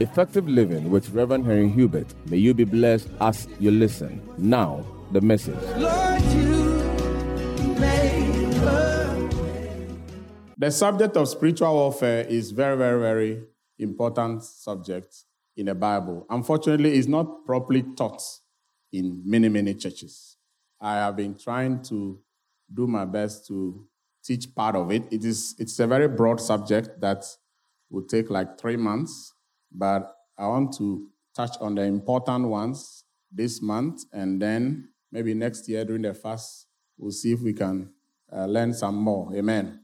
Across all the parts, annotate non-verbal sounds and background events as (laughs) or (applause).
Effective Living with Reverend Henry Hubert. May you be blessed as you listen. Now, the message. Lord, the subject of spiritual warfare is very, very, very important subject in the Bible. Unfortunately, it's not properly taught in many, many churches. I have been trying to do my best to teach part of it. It is it's a very broad subject that will take like three months but I want to touch on the important ones this month, and then maybe next year during the fast, we'll see if we can uh, learn some more. Amen.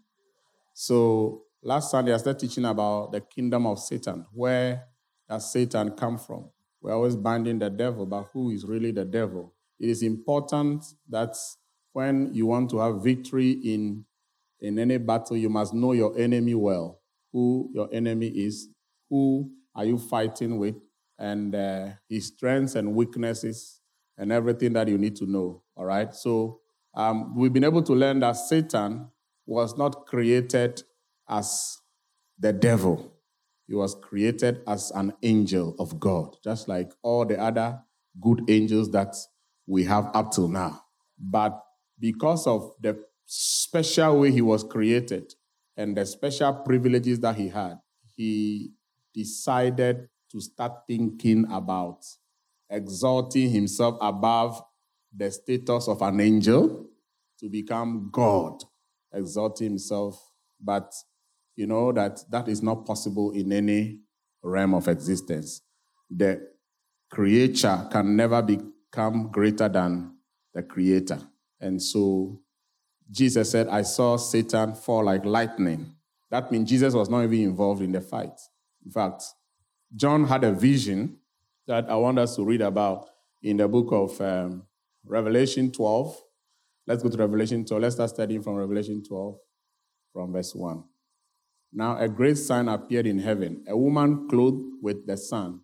So last Sunday, I started teaching about the kingdom of Satan. Where does Satan come from? We're always binding the devil, but who is really the devil? It is important that when you want to have victory in, in any battle, you must know your enemy well, who your enemy is, who are you fighting with, and uh, his strengths and weaknesses, and everything that you need to know. All right. So um, we've been able to learn that Satan was not created as the devil. He was created as an angel of God, just like all the other good angels that we have up till now. But because of the special way he was created and the special privileges that he had, he decided to start thinking about exalting himself above the status of an angel to become God, exalting himself. But you know that that is not possible in any realm of existence. The creature can never become greater than the creator. And so Jesus said, I saw Satan fall like lightning. That means Jesus was not even involved in the fight. In fact, John had a vision that I want us to read about in the book of um, Revelation 12. Let's go to Revelation 12. Let's start studying from Revelation 12, from verse 1. Now, a great sign appeared in heaven a woman clothed with the sun,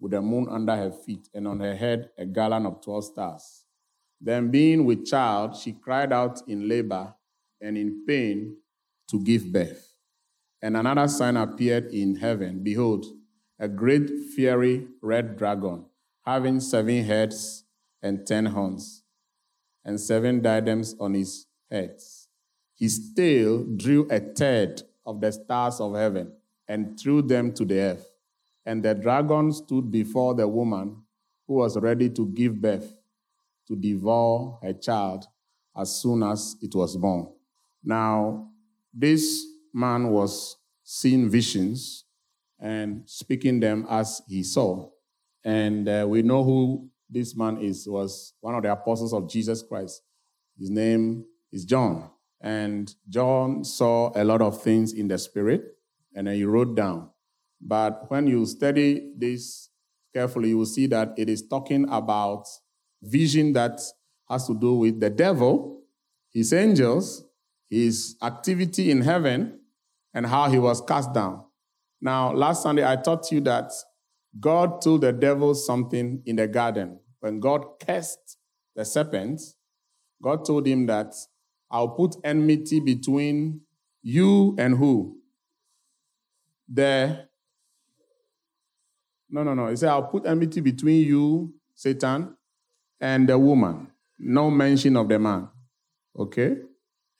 with the moon under her feet, and on her head a garland of 12 stars. Then, being with child, she cried out in labor and in pain to give birth. And another sign appeared in heaven Behold, a great fiery red dragon, having seven heads and ten horns, and seven diadems on his heads. His tail drew a third of the stars of heaven and threw them to the earth. And the dragon stood before the woman who was ready to give birth to devour her child as soon as it was born. Now, this man was seeing visions and speaking them as he saw. And uh, we know who this man is, was one of the apostles of Jesus Christ. His name is John. And John saw a lot of things in the spirit, and he wrote down. But when you study this carefully, you will see that it is talking about vision that has to do with the devil, his angels, his activity in heaven, and how he was cast down. Now, last Sunday, I taught you that God told the devil something in the garden. When God cursed the serpent, God told him that I'll put enmity between you and who? The no, no, no. He said, I'll put enmity between you, Satan, and the woman. No mention of the man. Okay?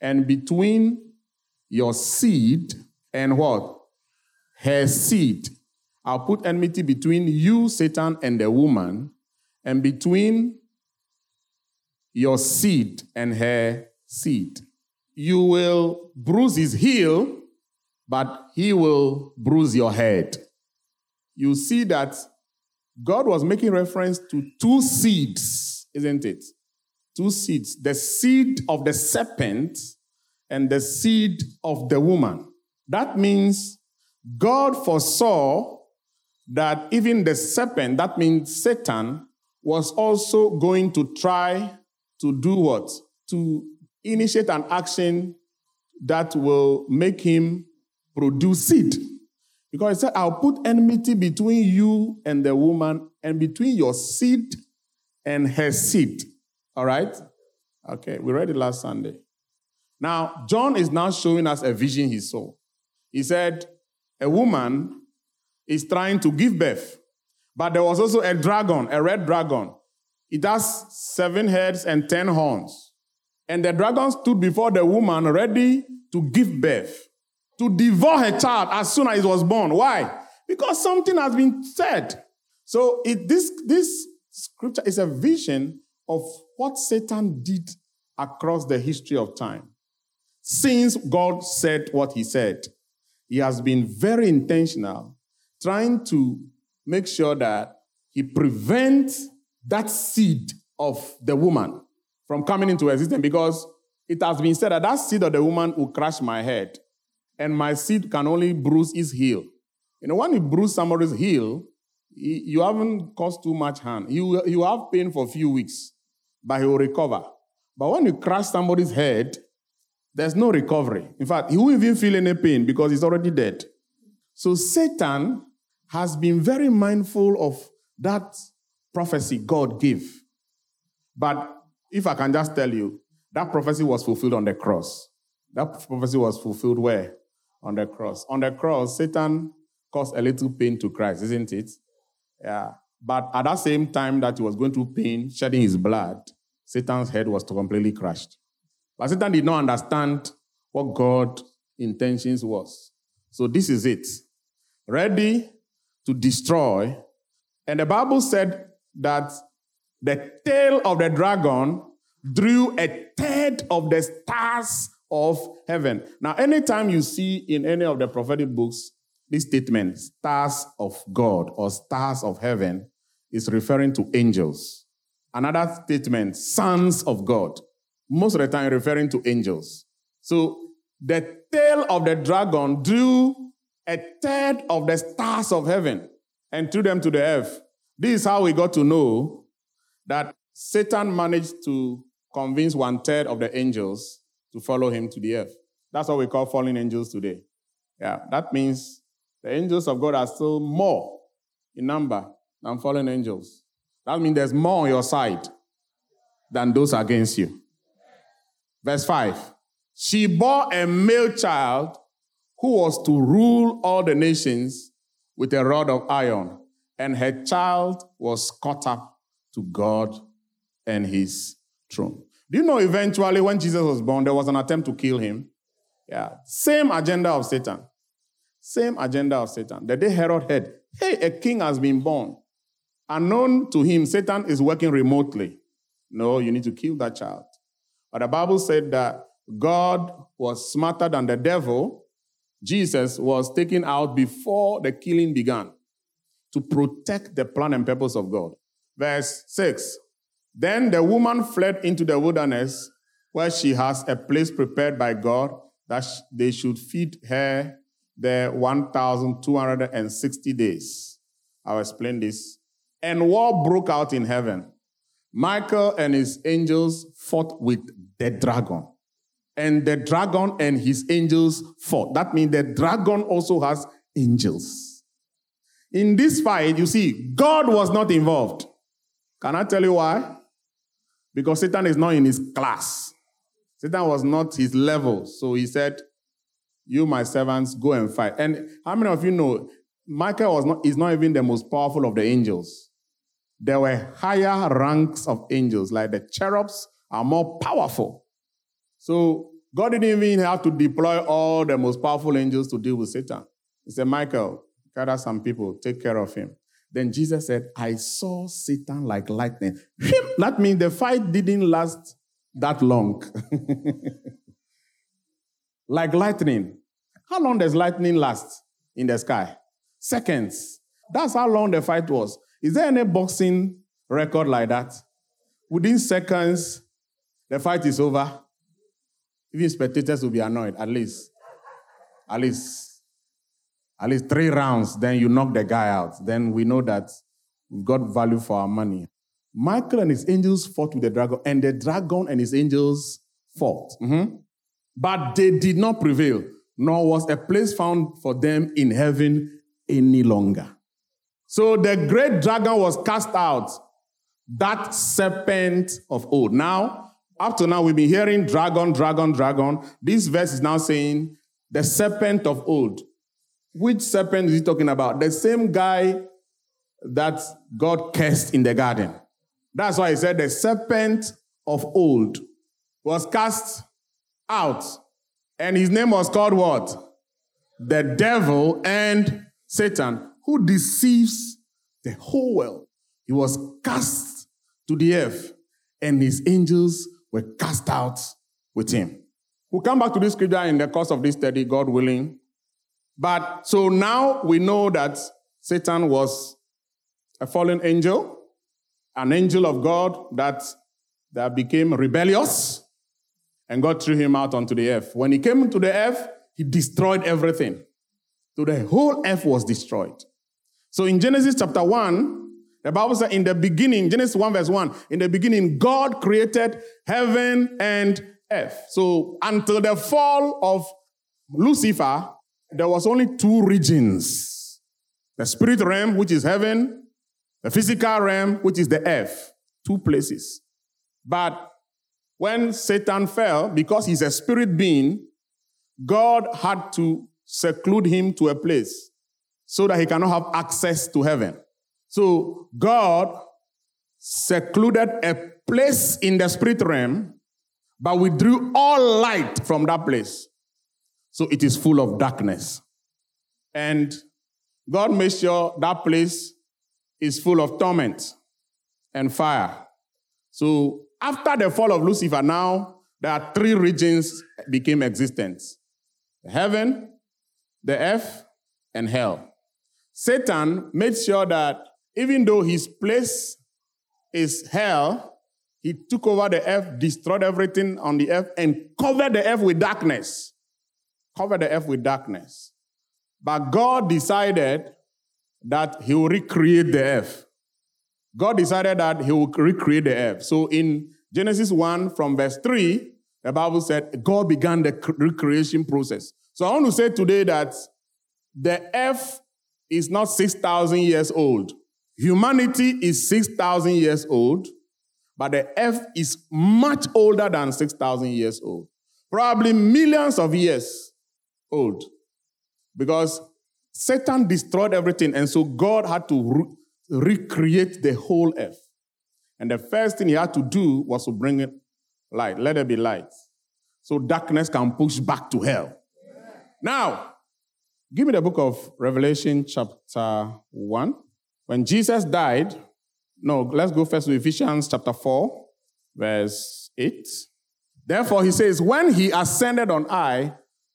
And between your seed and what? Her seed. I'll put enmity between you, Satan, and the woman, and between your seed and her seed. You will bruise his heel, but he will bruise your head. You see that God was making reference to two seeds, isn't it? Two seeds. The seed of the serpent and the seed of the woman. That means God foresaw that even the serpent, that means Satan, was also going to try to do what? To initiate an action that will make him produce seed. Because he said, I'll put enmity between you and the woman, and between your seed and her seed. All right? Okay, we read it last Sunday. Now, John is now showing us a vision he saw. He said, A woman is trying to give birth. But there was also a dragon, a red dragon. It has seven heads and ten horns. And the dragon stood before the woman ready to give birth, to devour her child as soon as it was born. Why? Because something has been said. So it, this, this scripture is a vision of what Satan did across the history of time. Since God said what he said, he has been very intentional trying to make sure that he prevents that seed of the woman from coming into existence because it has been said that that seed of the woman will crush my head and my seed can only bruise his heel. You know, when you bruise somebody's heel, you haven't caused too much harm. You, you have pain for a few weeks, but he will recover. But when you crush somebody's head, there's no recovery. In fact, he won't even feel any pain because he's already dead. So Satan has been very mindful of that prophecy God gave. But if I can just tell you, that prophecy was fulfilled on the cross. That prophecy was fulfilled where? On the cross. On the cross, Satan caused a little pain to Christ, isn't it? Yeah. But at that same time that he was going through pain, shedding his blood, Satan's head was completely crushed. But Satan did not understand what God's intentions was. So this is it. Ready to destroy. And the Bible said that the tail of the dragon drew a third of the stars of heaven. Now, anytime you see in any of the prophetic books this statement, stars of God or stars of heaven, is referring to angels. Another statement, sons of God, most of the time referring to angels. So the tail of the dragon drew a third of the stars of heaven and threw them to the earth. This is how we got to know that Satan managed to convince one third of the angels to follow him to the earth. That's what we call fallen angels today. Yeah, that means the angels of God are still more in number than fallen angels. That means there's more on your side than those against you. Verse 5 She bore a male child who was to rule all the nations with a rod of iron, and her child was caught up to God and his throne. Do you know eventually when Jesus was born, there was an attempt to kill him? Yeah. Same agenda of Satan. Same agenda of Satan. The day Herod heard, hey, a king has been born. Unknown to him, Satan is working remotely. No, you need to kill that child. But the Bible said that God was smarter than the devil Jesus was taken out before the killing began to protect the plan and purpose of God. Verse 6 Then the woman fled into the wilderness where she has a place prepared by God that they should feed her there 1,260 days. I'll explain this. And war broke out in heaven. Michael and his angels fought with the dragon and the dragon and his angels fought. That means the dragon also has angels. In this fight, you see, God was not involved. Can I tell you why? Because Satan is not in his class. Satan was not his level. So he said, You, my servants, go and fight. And how many of you know Michael was not, is not even the most powerful of the angels? There were higher ranks of angels, like the cherubs are more powerful. So God didn't even have to deploy all the most powerful angels to deal with Satan. He said, Michael, gather some people, take care of him. Then Jesus said, I saw Satan like lightning. That means the fight didn't last that long. (laughs) like lightning. How long does lightning last in the sky? Seconds. That's how long the fight was. Is there any boxing record like that? Within seconds, the fight is over. Even spectators will be annoyed, at least. At least. At least three rounds, then you knock the guy out. Then we know that we've got value for our money. Michael and his angels fought with the dragon, and the dragon and his angels fought. Mm-hmm. But they did not prevail, nor was a place found for them in heaven any longer. So the great dragon was cast out, that serpent of old. Now, up to now, we've been hearing dragon, dragon, dragon. This verse is now saying the serpent of old. Which serpent is he talking about? The same guy that God cursed in the garden. That's why he said the serpent of old was cast out. And his name was called what? The devil and Satan, who deceives the whole world. He was cast to the earth, and his angels were cast out with him. We'll come back to this scripture in the course of this study, God willing. But so now we know that Satan was a fallen angel, an angel of God that, that became rebellious, and God threw him out onto the earth. When he came to the earth, he destroyed everything. So the whole earth was destroyed. So in Genesis chapter 1, the Bible says in the beginning, Genesis 1 verse 1, in the beginning, God created heaven and earth. So until the fall of Lucifer, there was only two regions. The spirit realm, which is heaven, the physical realm, which is the earth. Two places. But when Satan fell, because he's a spirit being, God had to seclude him to a place so that he cannot have access to heaven. So God secluded a place in the spirit realm, but withdrew all light from that place. So it is full of darkness. And God made sure that place is full of torment and fire. So after the fall of Lucifer, now there are three regions became existent. Heaven, the earth, and hell. Satan made sure that even though his place is hell, he took over the earth, destroyed everything on the earth, and covered the earth with darkness. Covered the earth with darkness. But God decided that he will recreate the earth. God decided that he will recreate the earth. So in Genesis 1 from verse 3, the Bible said God began the recreation process. So I want to say today that the earth is not 6,000 years old. Humanity is 6,000 years old, but the earth is much older than 6,000 years old. Probably millions of years old. Because Satan destroyed everything, and so God had to re- recreate the whole earth. And the first thing he had to do was to bring it light. Let there be light. So darkness can push back to hell. Now, give me the book of Revelation, chapter 1. When Jesus died, no, let's go first to Ephesians chapter 4, verse 8. Therefore, he says, When he ascended on high,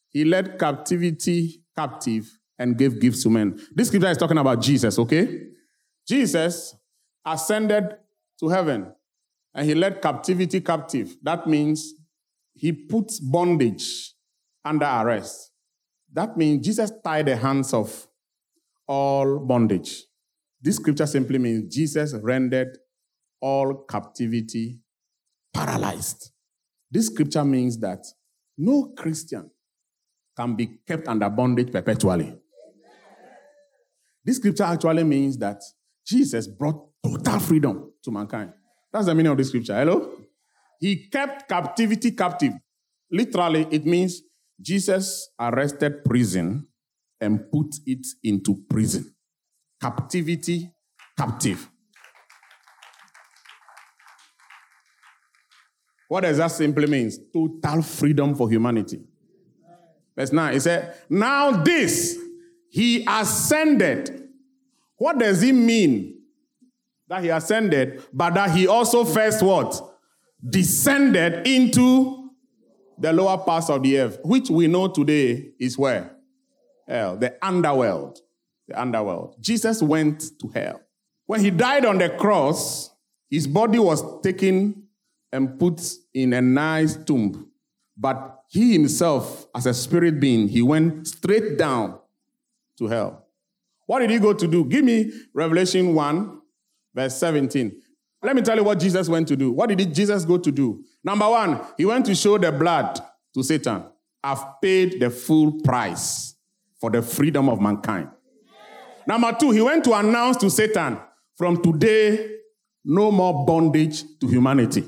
he led captivity captive and gave gifts to men. This scripture is talking about Jesus, okay? Jesus ascended to heaven and he led captivity captive. That means he puts bondage under arrest. That means Jesus tied the hands of all bondage. This scripture simply means Jesus rendered all captivity paralyzed. This scripture means that no Christian can be kept under bondage perpetually. This scripture actually means that Jesus brought total freedom to mankind. That's the meaning of this scripture. Hello? He kept captivity captive. Literally, it means Jesus arrested prison and put it into prison. Captivity captive. What does that simply mean? Total freedom for humanity. Verse 9, it said, Now this he ascended. What does it mean that he ascended, but that he also first what? Descended into the lower parts of the earth, which we know today is where? Hell, the underworld. The underworld. Jesus went to hell. When he died on the cross, his body was taken and put in a nice tomb. But he himself, as a spirit being, he went straight down to hell. What did he go to do? Give me Revelation 1, verse 17. Let me tell you what Jesus went to do. What did Jesus go to do? Number one, he went to show the blood to Satan. I've paid the full price for the freedom of mankind. Number two, he went to announce to Satan, from today, no more bondage to humanity.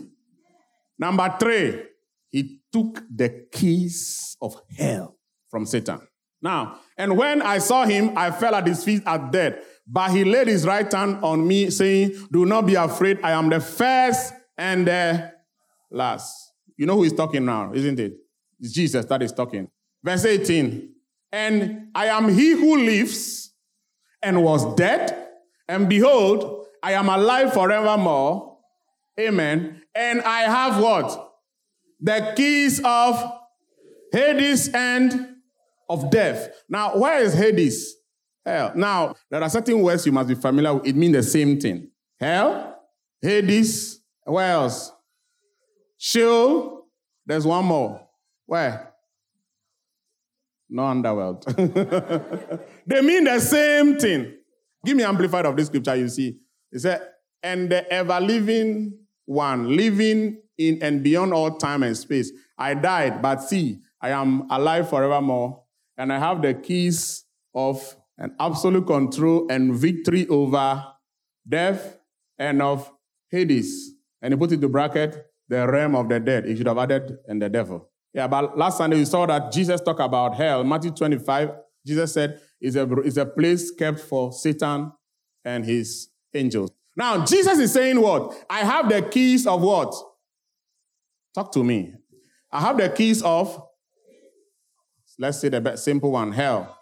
Number three, he took the keys of hell from Satan. Now, and when I saw him, I fell at his feet as dead. But he laid his right hand on me, saying, Do not be afraid. I am the first and the last. You know who is talking now, isn't it? It's Jesus that is talking. Verse 18. And I am he who lives and was dead, and behold, I am alive forevermore. Amen. And I have what? The keys of Hades and of death. Now, where is Hades? Hell. Now, there are certain words you must be familiar with. It means the same thing. Hell, Hades, where else? Sheol. There's one more. Where? No underworld. (laughs) they mean the same thing. Give me amplified of this scripture, you see. It said, and the ever living one, living in and beyond all time and space. I died, but see, I am alive forevermore, and I have the keys of an absolute control and victory over death and of Hades. And he put into bracket the realm of the dead. He should have added and the devil. Yeah, but last Sunday we saw that Jesus talked about hell. Matthew 25, Jesus said, is a, is a place kept for Satan and his angels. Now, Jesus is saying what? I have the keys of what? Talk to me. I have the keys of, let's say the simple one, hell.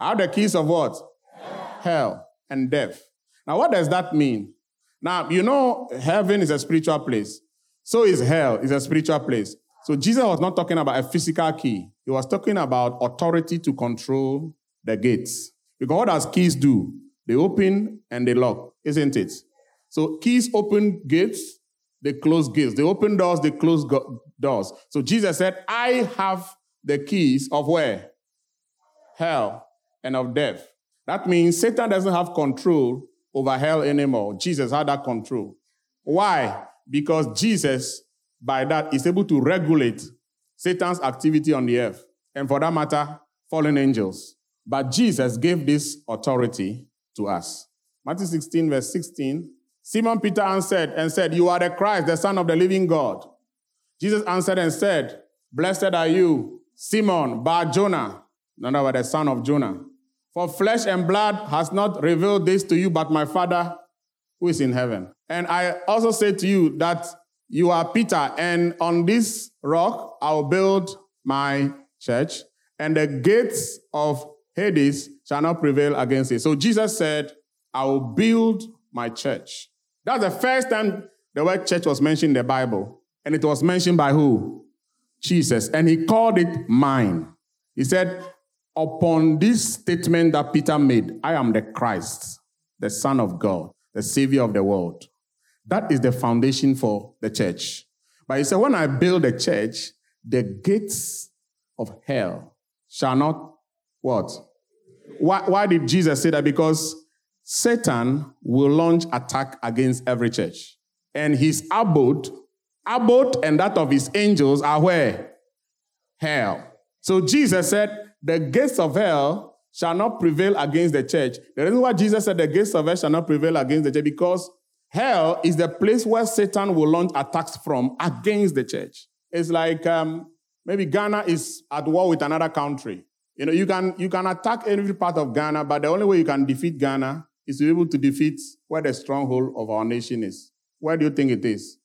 I have the keys of what? Hell, hell and death. Now, what does that mean? Now, you know, heaven is a spiritual place. So is hell is a spiritual place. So Jesus was not talking about a physical key. He was talking about authority to control the gates. Because what does keys do? They open and they lock, isn't it? So keys open gates, they close gates. They open doors, they close go- doors. So Jesus said, I have the keys of where? Hell and of death. That means Satan doesn't have control over hell anymore. Jesus had that control. Why? Because Jesus by that is able to regulate Satan's activity on the earth, and for that matter, fallen angels. But Jesus gave this authority to us. Matthew 16, verse 16. Simon Peter answered and said, You are the Christ, the Son of the living God. Jesus answered and said, Blessed are you, Simon Bar Jonah, none other the son of Jonah. For flesh and blood has not revealed this to you, but my Father who is in heaven. And I also say to you that you are Peter, and on this rock I'll build my church, and the gates of Hades shall not prevail against it. So Jesus said, I will build my church. That's the first time the word church was mentioned in the Bible. And it was mentioned by who? Jesus. And he called it mine. He said, Upon this statement that Peter made, I am the Christ, the Son of God, the Savior of the world. That is the foundation for the church. But he said, when I build a church, the gates of hell shall not what? Why, why did Jesus say that? Because Satan will launch attack against every church. And his abode, abode and that of his angels are where? Hell. So Jesus said, the gates of hell shall not prevail against the church. The reason why Jesus said the gates of hell shall not prevail against the church, because Hell is the place where Satan will launch attacks from against the church. It's like um, maybe Ghana is at war with another country. You know, you can you can attack every part of Ghana, but the only way you can defeat Ghana is to be able to defeat where the stronghold of our nation is. Where do you think it is?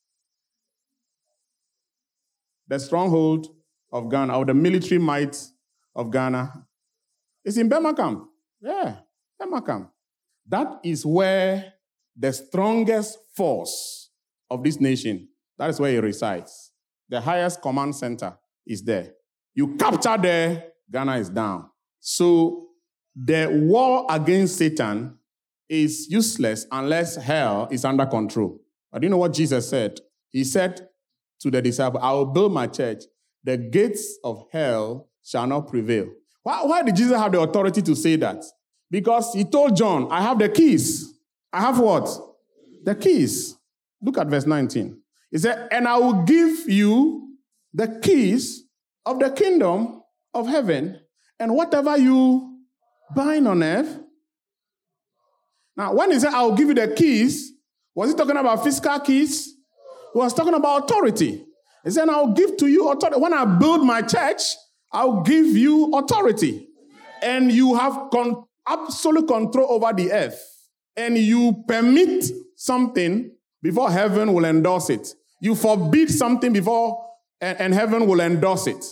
The stronghold of Ghana, or the military might of Ghana, It's in Burma Camp. Yeah, Burma Camp. That is where the strongest force of this nation, that is where he resides. The highest command center is there. You capture there, Ghana is down. So the war against Satan is useless unless hell is under control. But do you know what Jesus said? He said to the disciples, I will build my church. The gates of hell shall not prevail. Why, why did Jesus have the authority to say that? Because he told John, I have the keys. I have what? The keys. Look at verse 19. He said, And I will give you the keys of the kingdom of heaven, and whatever you bind on earth. Now, when he said, I will give you the keys, was he talking about physical keys? He was talking about authority. He said, I will give to you authority. When I build my church, I'll give you authority. and you have con- absolute control over the earth, and you permit something before heaven will endorse it. You forbid something before, and, and heaven will endorse it.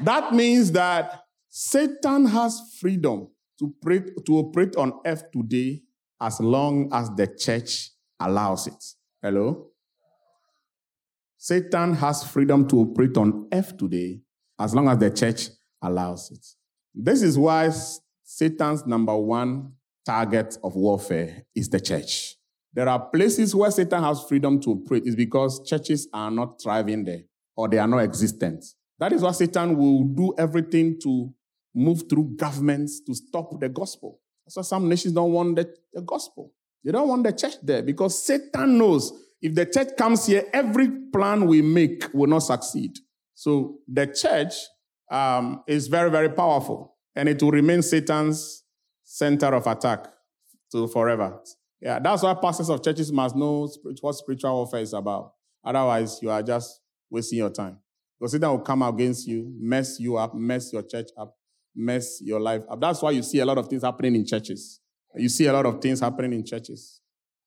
That means that Satan has freedom to, pray, to operate on earth today as long as the church allows it. Hello? Satan has freedom to operate on earth today as long as the church allows it. This is why Satan's number one target of warfare is the church. There are places where Satan has freedom to operate, is because churches are not thriving there or they are not existent. That is why Satan will do everything to move through governments to stop the gospel. That's why some nations don't want the, the gospel. They don't want the church there because Satan knows if the church comes here, every plan we make will not succeed. So the church um, is very, very powerful and it will remain Satan's center of attack to forever. Yeah, that's why pastors of churches must know what spiritual warfare is about. Otherwise, you are just wasting your time. Because Satan will come against you, mess you up, mess your church up, mess your life up. That's why you see a lot of things happening in churches. You see a lot of things happening in churches.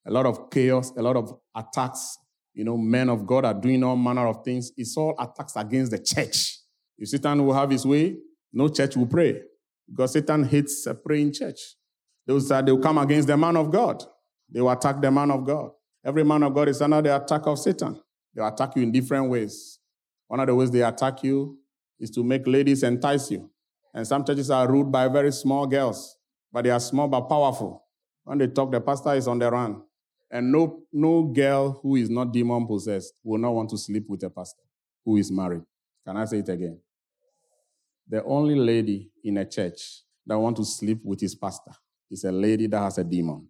A lot of chaos, a lot of attacks. You know, men of God are doing all manner of things. It's all attacks against the church. If Satan will have his way, no church will pray. Because Satan hates a praying church. Those that they will come against the man of God. They will attack the man of God. Every man of God is under the attack of Satan. They will attack you in different ways. One of the ways they attack you is to make ladies entice you. And some churches are ruled by very small girls, but they are small but powerful. When they talk, the pastor is on the run. And no, no girl who is not demon possessed will not want to sleep with a pastor who is married. Can I say it again? The only lady in a church that want to sleep with his pastor is a lady that has a demon.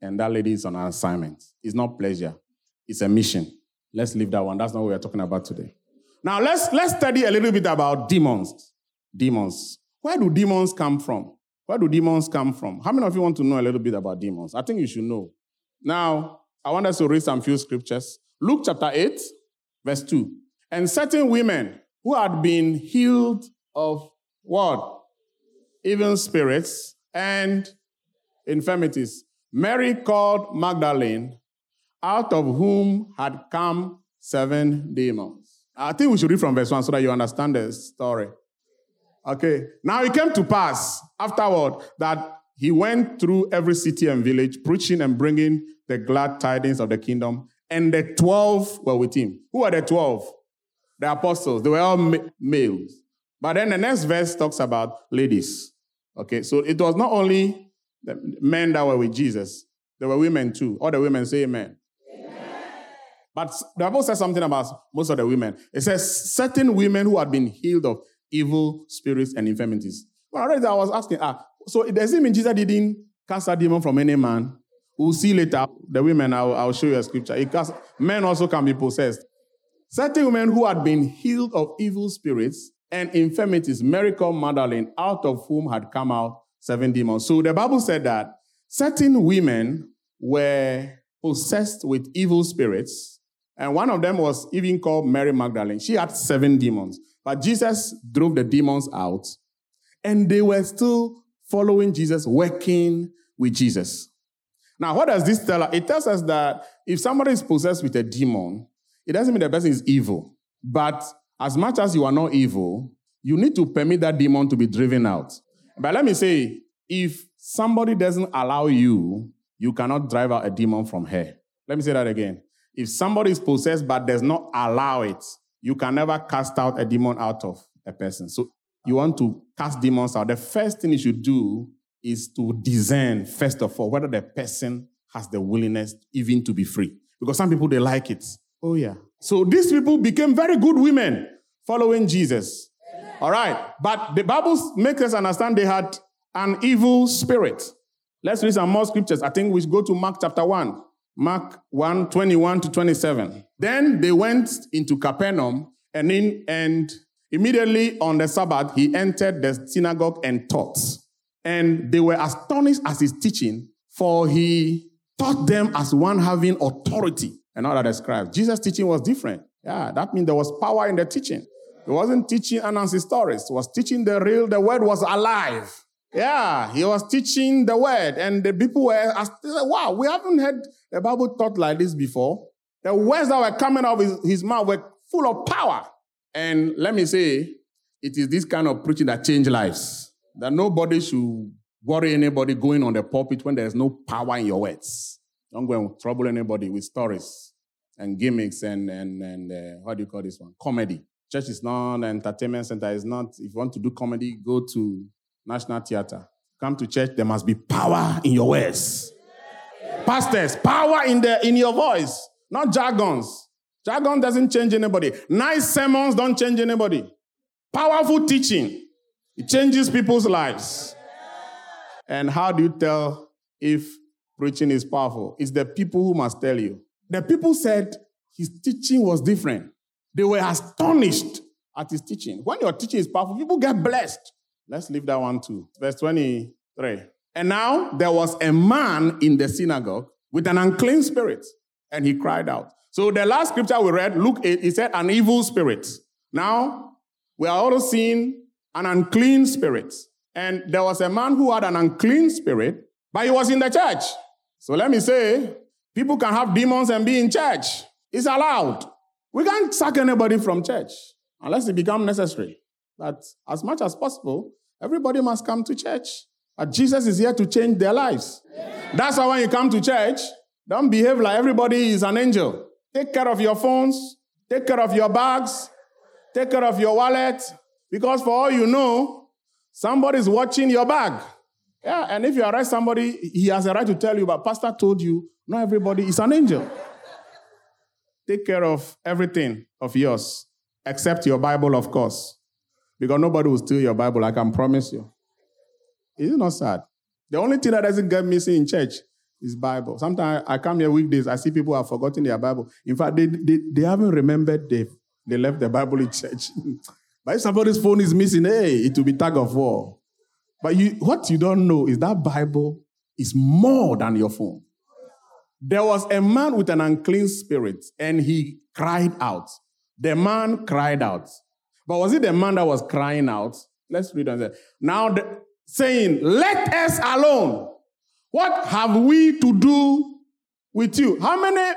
And that lady is on an assignment. It's not pleasure. It's a mission. Let's leave that one. That's not what we're talking about today. Now let's let's study a little bit about demons. Demons. Where do demons come from? Where do demons come from? How many of you want to know a little bit about demons? I think you should know. Now, I want us to read some few scriptures. Luke chapter 8, verse 2. And certain women who had been healed of what? Evil spirits and infirmities. Mary called Magdalene, out of whom had come seven demons. I think we should read from verse 1 so that you understand the story. Okay. Now it came to pass afterward that he went through every city and village, preaching and bringing the glad tidings of the kingdom. And the 12 were with him. Who are the 12? The apostles. They were all ma- males. But then the next verse talks about ladies. Okay. So it was not only the men that were with Jesus, there were women too. All the women say amen. But the Bible says something about most of the women. It says certain women who had been healed of evil spirits and infirmities. Well, already I was asking, ah, so it doesn't mean Jesus didn't cast a demon from any man? We'll see later. The women, I'll, I'll show you a scripture. It cast, men also can be possessed. Certain women who had been healed of evil spirits and infirmities, Mary called Magdalene, out of whom had come out seven demons. So the Bible said that certain women were possessed with evil spirits, and one of them was even called Mary Magdalene. She had seven demons. But Jesus drove the demons out, and they were still following Jesus, working with Jesus. Now, what does this tell us? It tells us that if somebody is possessed with a demon, it doesn't mean the person is evil. But as much as you are not evil, you need to permit that demon to be driven out. But let me say, if somebody doesn't allow you, you cannot drive out a demon from her. Let me say that again. If somebody is possessed but does not allow it, you can never cast out a demon out of a person. So you want to cast demons out. The first thing you should do is to discern, first of all, whether the person has the willingness even to be free. Because some people, they like it. Oh, yeah. So these people became very good women following Jesus. All right. But the Bible makes us understand they had an evil spirit. Let's read some more scriptures. I think we should go to Mark chapter 1. Mark 1 21 to 27. Then they went into Capernaum, and, in, and immediately on the Sabbath, he entered the synagogue and taught. And they were astonished at his teaching, for he taught them as one having authority and all that scribes. Jesus' teaching was different. Yeah, that means there was power in the teaching. He wasn't teaching Anansi stories. He was teaching the real, the word was alive. Yeah, he was teaching the word, and the people were asked, wow, we haven't heard the Bible taught like this before. The words that were coming out of his, his mouth were full of power. And let me say, it is this kind of preaching that change lives. That nobody should worry anybody going on the pulpit when there's no power in your words. Don't go and trouble anybody with stories and gimmicks and and and uh, what do you call this one? Comedy. Church is not an entertainment center. It's not. If you want to do comedy, go to National Theater. Come to church. There must be power in your words. Pastors, power in the in your voice, not jargons. Jargon doesn't change anybody. Nice sermons don't change anybody. Powerful teaching, it changes people's lives. And how do you tell if preaching is powerful? It's the people who must tell you. The people said his teaching was different. They were astonished at his teaching. When your teaching is powerful, people get blessed. Let's leave that one too. Verse 23. And now there was a man in the synagogue with an unclean spirit, and he cried out. So the last scripture we read, Luke 8, he said, an evil spirit. Now we are also seeing an unclean spirit. And there was a man who had an unclean spirit, but he was in the church. So let me say, people can have demons and be in church. It's allowed. We can't sack anybody from church unless it becomes necessary. But as much as possible, everybody must come to church. But Jesus is here to change their lives. That's why when you come to church, don't behave like everybody is an angel. Take care of your phones, take care of your bags, take care of your wallet, because for all you know, somebody's watching your bag. Yeah, and if you arrest somebody, he has a right to tell you, but pastor told you, not everybody is an angel. Take care of everything of yours, except your Bible, of course. Because nobody will steal your Bible, I can promise you. Is it not sad? The only thing that doesn't get missing in church is Bible. Sometimes I come here weekdays, I see people have forgotten their Bible. In fact, they, they, they haven't remembered they, they left the Bible in church. (laughs) but if somebody's phone is missing, hey, it will be tag of war. But you, what you don't know is that Bible is more than your phone. There was a man with an unclean spirit, and he cried out. The man cried out. But was it the man that was crying out? Let's read on. Now, the, saying, Let us alone. What have we to do with you? How many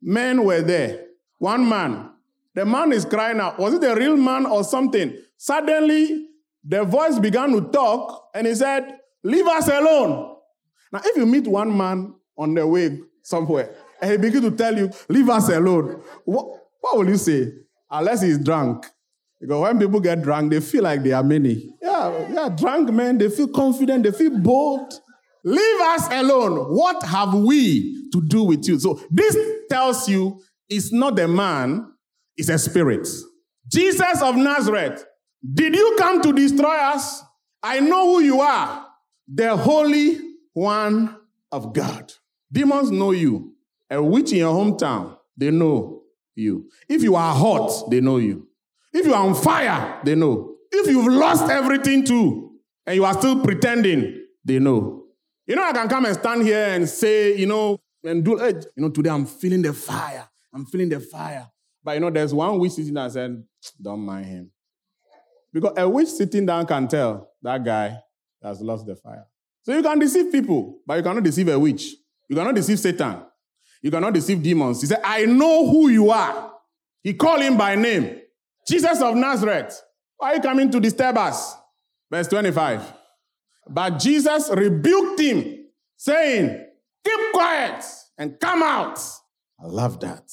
men were there? One man. The man is crying out. Was it a real man or something? Suddenly, the voice began to talk and he said, Leave us alone. Now, if you meet one man on the way somewhere and he begins to tell you, Leave us alone, what, what will you say? Unless he's drunk. Because when people get drunk, they feel like they are many. Yeah, yeah, drunk men, they feel confident, they feel bold. Leave us alone. What have we to do with you? So this tells you it's not a man, it's a spirit. Jesus of Nazareth, did you come to destroy us? I know who you are, the Holy One of God. Demons know you. A witch in your hometown, they know you. If you are hot, they know you. If you are on fire, they know. If you've lost everything too, and you are still pretending, they know. You know, I can come and stand here and say, you know, and do, edge, you know, today I'm feeling the fire. I'm feeling the fire. But you know, there's one witch sitting there and don't mind him. Because a witch sitting down can tell that guy has lost the fire. So you can deceive people, but you cannot deceive a witch. You cannot deceive Satan. You cannot deceive demons. He said, I know who you are. He called him by name. Jesus of Nazareth. Why are you coming to disturb us? Verse 25. But Jesus rebuked him, saying, Keep quiet and come out. I love that.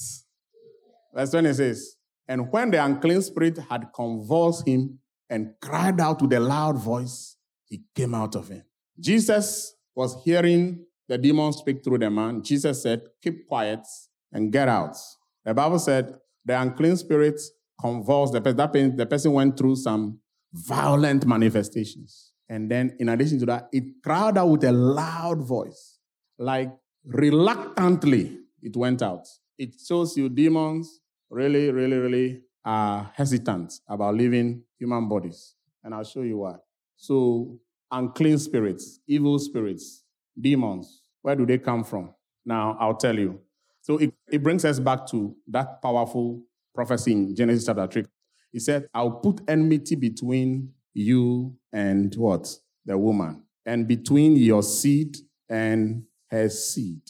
Verse 26. And when the unclean spirit had convulsed him and cried out with a loud voice, he came out of him. Jesus was hearing the demon speak through the man. Jesus said, Keep quiet and get out. The Bible said, The unclean spirit convulsed the person. That the person went through some violent manifestations. And then, in addition to that, it cried out with a loud voice, like reluctantly, it went out. It shows you demons really, really, really are hesitant about leaving human bodies. And I'll show you why. So, unclean spirits, evil spirits, demons, where do they come from? Now, I'll tell you. So, it, it brings us back to that powerful prophecy in Genesis chapter 3. He said, I'll put enmity between you and what? the woman, and between your seed and her seed.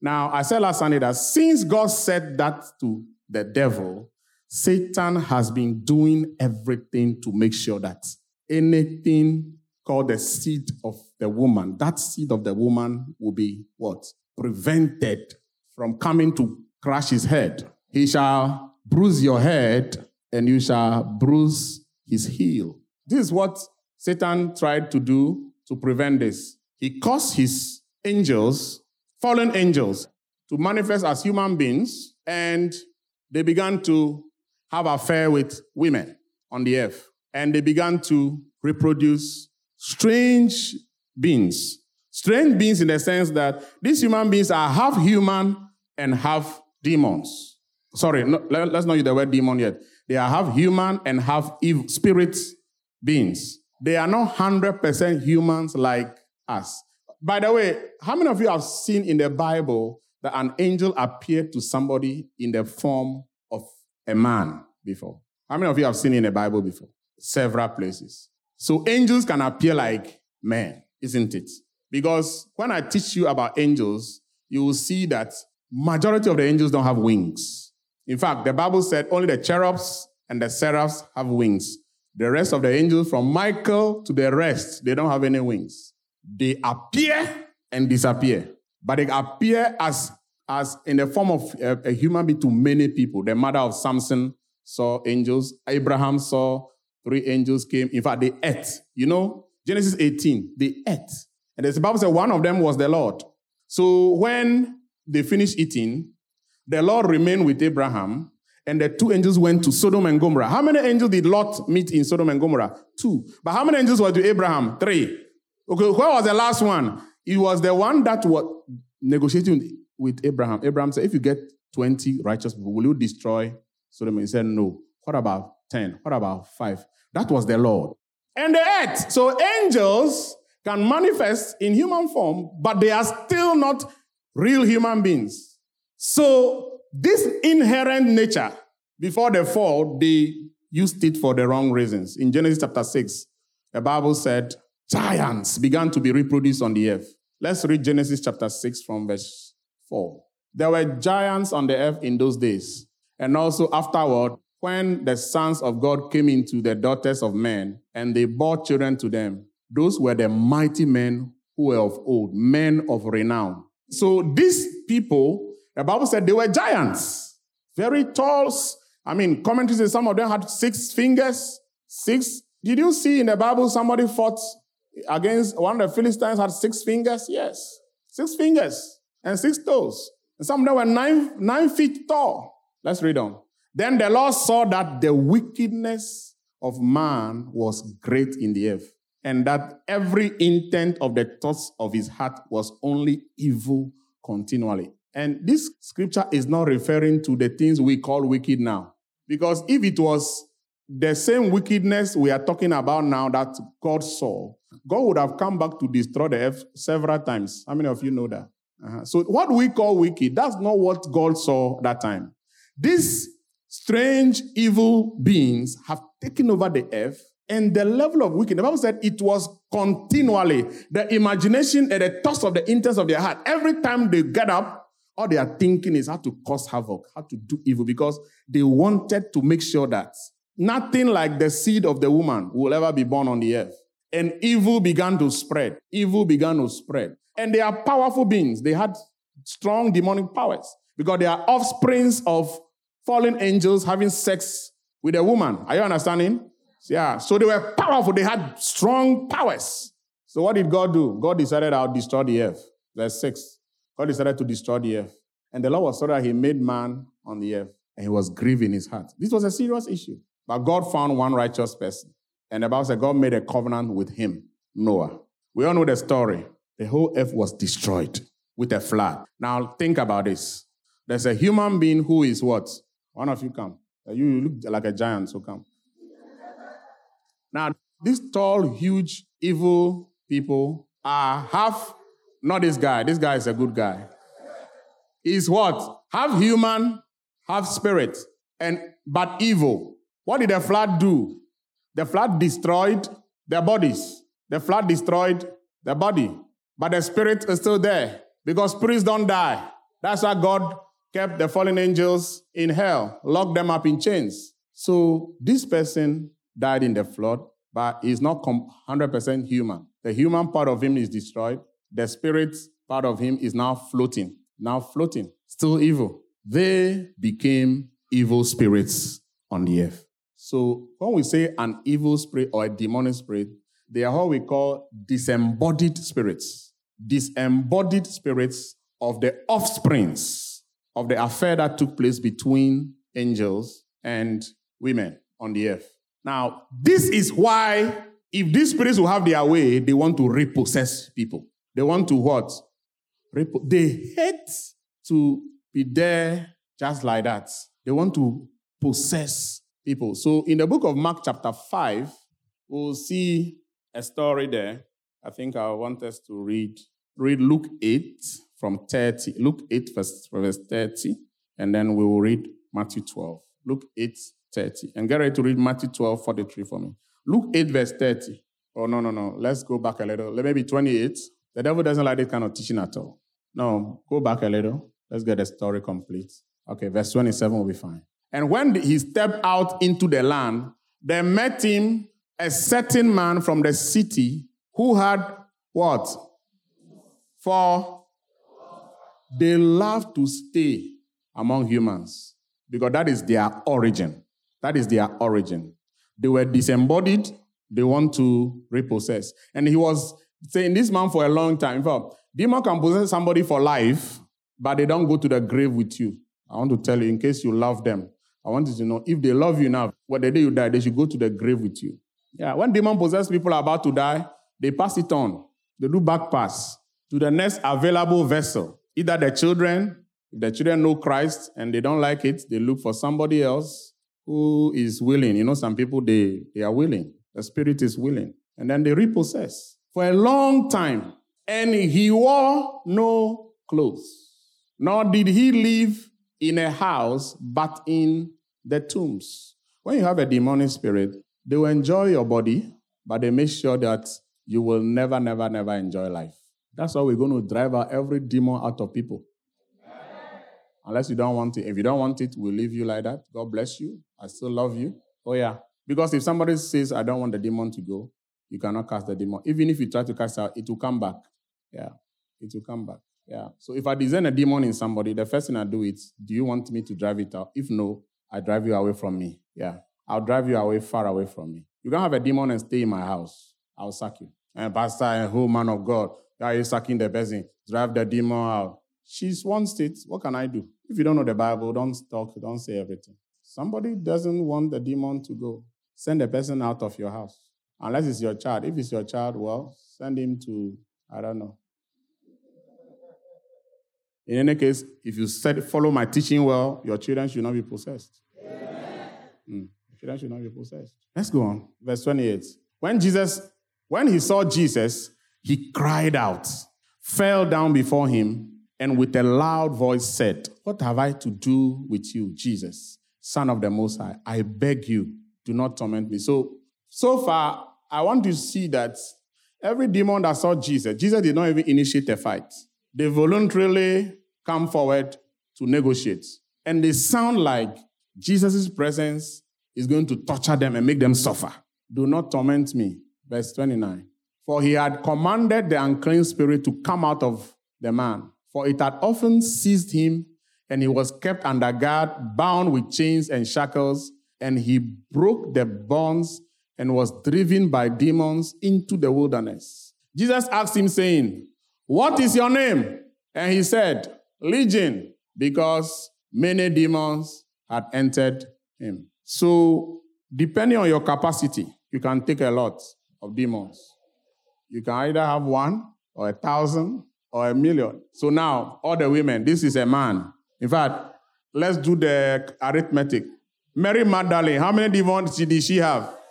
Now, I said last Sunday that since God said that to the devil, Satan has been doing everything to make sure that anything called the seed of the woman, that seed of the woman will be what? Prevented from coming to crush his head. He shall bruise your head, and you shall bruise his heel. This is what Satan tried to do to prevent this. He caused his angels, fallen angels, to manifest as human beings, and they began to have affair with women on the earth. And they began to reproduce strange beings. Strange beings in the sense that these human beings are half human and half demons. Sorry, no, let, us not use the word demon yet. They are half human and half evil, spirit beings. They are not 100% humans like us. By the way, how many of you have seen in the Bible that an angel appeared to somebody in the form of a man before. How many of you have seen in the Bible before? Several places. So angels can appear like men, isn't it? Because when I teach you about angels, you will see that majority of the angels don't have wings. In fact, the Bible said only the cherubs and the seraphs have wings. The rest of the angels, from Michael to the rest, they don't have any wings. They appear and disappear, but they appear as as in the form of a, a human being to many people. The mother of Samson saw angels. Abraham saw three angels came. In fact, they ate. You know, Genesis 18, they ate. And the Bible said one of them was the Lord. So when they finished eating, the Lord remained with Abraham, and the two angels went to Sodom and Gomorrah. How many angels did Lot meet in Sodom and Gomorrah? Two. But how many angels were to Abraham? Three. Okay, where was the last one? It was the one that was negotiating with Abraham. Abraham said, If you get 20 righteous people, will you destroy Sodom? He said, No. What about 10? What about 5? That was the Lord. And the earth. So angels can manifest in human form, but they are still not real human beings. So this inherent nature, before the fall, they used it for the wrong reasons. In Genesis chapter 6, the Bible said giants began to be reproduced on the earth. Let's read Genesis chapter 6 from verse 4. There were giants on the earth in those days. And also afterward, when the sons of God came into the daughters of men and they bore children to them, those were the mighty men who were of old, men of renown. So these people, the Bible said they were giants, very tall. I mean, commentaries say some of them had six fingers, six. Did you see in the Bible somebody fought against one of the Philistines had six fingers? Yes, six fingers and six toes. And some of them were nine, nine feet tall. Let's read on. Then the Lord saw that the wickedness of man was great in the earth, and that every intent of the thoughts of his heart was only evil continually. And this scripture is not referring to the things we call wicked now. Because if it was the same wickedness we are talking about now that God saw, God would have come back to destroy the earth several times. How many of you know that? Uh-huh. So, what we call wicked, that's not what God saw that time. These strange, evil beings have taken over the earth, and the level of wickedness, the Bible said it was continually the imagination and the thoughts of the intents of their heart. Every time they get up, all they are thinking is how to cause havoc, how to do evil, because they wanted to make sure that nothing like the seed of the woman will ever be born on the earth. And evil began to spread. Evil began to spread. And they are powerful beings. They had strong demonic powers because they are offsprings of fallen angels having sex with a woman. Are you understanding? Yeah. So they were powerful. They had strong powers. So what did God do? God decided I'll destroy the earth. Verse 6. God decided to destroy the earth. And the Lord was so that he made man on the earth. And he was grieving his heart. This was a serious issue. But God found one righteous person. And the Bible said God made a covenant with him, Noah. We all know the story the whole earth was destroyed with a flood. Now think about this. There's a human being who is what? One of you come. Uh, you look like a giant, so come. Now, these tall, huge, evil people are half, not this guy. This guy is a good guy. He's what? Half human, half spirit, and but evil. What did the flood do? The flood destroyed their bodies. The flood destroyed the body, but the spirit is still there because spirits don't die. That's why God kept the fallen angels in hell, locked them up in chains. So this person died in the flood, but he's not 100% human. The human part of him is destroyed. The spirit part of him is now floating, now floating, still evil. They became evil spirits on the earth. So when we say an evil spirit or a demonic spirit, they are what we call disembodied spirits. Disembodied spirits of the offsprings of the affair that took place between angels and women on the earth. Now, this is why if these spirits will have their way, they want to repossess people. They want to what? They hate to be there just like that. They want to possess people. So in the book of Mark, chapter 5, we'll see a story there. I think I want us to read read Luke 8 from 30. Luke 8, verse, verse 30, and then we will read Matthew 12. Luke 8, 30. And get ready to read Matthew 12, 43 for me. Luke 8, verse 30. Oh, no, no, no. Let's go back a little. Maybe 28. The devil doesn't like this kind of teaching at all. No, go back a little. Let's get the story complete. Okay, verse 27 will be fine. And when he stepped out into the land, there met him a certain man from the city who had what? For they love to stay among humans because that is their origin. That is their origin. They were disembodied, they want to repossess. And he was saying this man for a long time. In fact, demon can possess somebody for life, but they don't go to the grave with you. I want to tell you, in case you love them, I want you to know if they love you now, what the day you die, they should go to the grave with you. Yeah, when demon possessed people are about to die, they pass it on. They do back pass to the next available vessel. Either the children, if the children know Christ and they don't like it, they look for somebody else who is willing. You know, some people they, they are willing. The spirit is willing. And then they repossess for a long time. And he wore no clothes, nor did he live in a house, but in the tombs. When you have a demonic spirit, they will enjoy your body, but they make sure that you will never, never, never enjoy life. That's why we're going to drive out every demon out of people. Unless you don't want it. If you don't want it, we'll leave you like that. God bless you. I still love you. Oh, yeah. Because if somebody says, I don't want the demon to go, you cannot cast the demon. Even if you try to cast out, it will come back. Yeah. It will come back. Yeah. So if I design a demon in somebody, the first thing I do is, do you want me to drive it out? If no, I drive you away from me. Yeah. I'll drive you away, far away from me. You can't have a demon and stay in my house. I'll sack you. And pastor and whole man of God, are you sucking the person? Drive the demon out. She's one state. What can I do? If you don't know the Bible, don't talk, don't say everything. Somebody doesn't want the demon to go. Send the person out of your house. Unless it's your child. If it's your child, well, send him to, I don't know, in any case, if you said, follow my teaching well, your children should not be possessed. Mm, children should not be possessed. Let's go on. Verse 28. When Jesus, when he saw Jesus, he cried out, fell down before him, and with a loud voice said, What have I to do with you, Jesus, Son of the Most High? I beg you, do not torment me. So, so far, I want to see that every demon that saw Jesus, Jesus did not even initiate a fight they voluntarily come forward to negotiate. And they sound like Jesus' presence is going to torture them and make them suffer. Do not torment me. Verse 29. For he had commanded the unclean spirit to come out of the man, for it had often seized him, and he was kept under guard, bound with chains and shackles, and he broke the bonds and was driven by demons into the wilderness. Jesus asked him, saying, what is your name? And he said, Legion, because many demons had entered him. So, depending on your capacity, you can take a lot of demons. You can either have one, or a thousand, or a million. So now, all the women, this is a man. In fact, let's do the arithmetic. Mary Magdalene, how many demons did she have?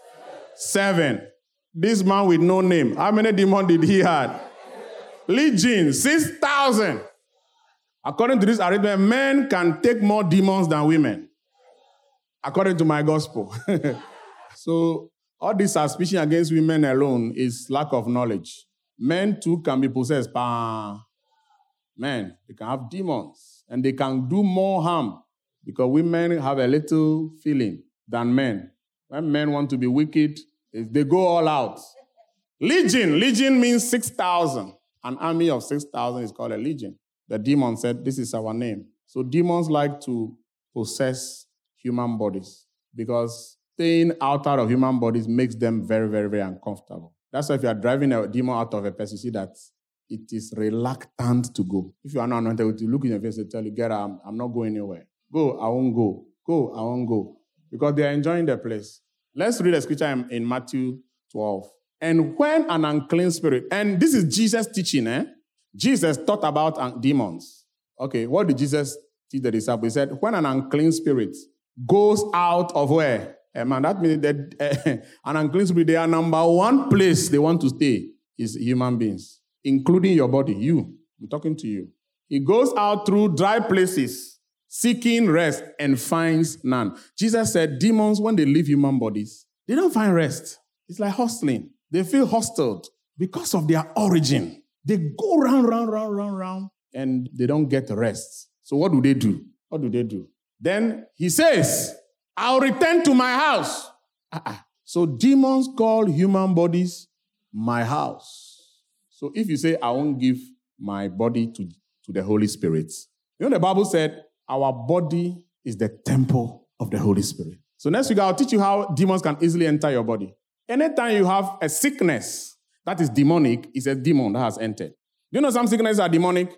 Seven. This man with no name, how many demons did he have? Legion, 6,000. According to this arrangement, men can take more demons than women. According to my gospel. (laughs) so All this suspicion against women alone is lack of knowledge. Men too can be possessed by men. They can have demons and they can do more harm because women have a little feeling than men. When men want to be wicked, they go all out. Legion. Legion means 6,000. An army of 6,000 is called a legion. The demon said, This is our name. So demons like to possess human bodies because staying outside of human bodies makes them very, very, very uncomfortable. That's why if you are driving a demon out of a person, you see that it is reluctant to go. If you are not anointed, to look in your face and tell you, get out, I'm, I'm not going anywhere. Go, I won't go. Go, I won't go. Because they are enjoying the place. Let's read a scripture in, Matthew 12. And when an unclean spirit, and this is Jesus teaching, eh? Jesus taught about demons. Okay, what did Jesus teach the disciples? He said, when an unclean spirit goes out of where? A man, that means that uh, (laughs) an unclean spirit, their number one place they want to stay is human beings, including your body, you. I'm talking to you. He goes out through dry places, seeking rest, and finds none. Jesus said, demons, when they leave human bodies, they don't find rest. It's like hustling. They feel hostiled because of their origin. They go round, round, round, round, round, and they don't get rest. So what do they do? What do they do? Then he says, I'll return to my house. Uh-uh. So demons call human bodies my house. So if you say, I won't give my body to, to the Holy Spirit, you know, the Bible said, our body is the temple of the Holy Spirit. So next week, I'll teach you how demons can easily enter your body. Anytime you have a sickness that is demonic, it's a demon that has entered. Do you know some sicknesses are demonic?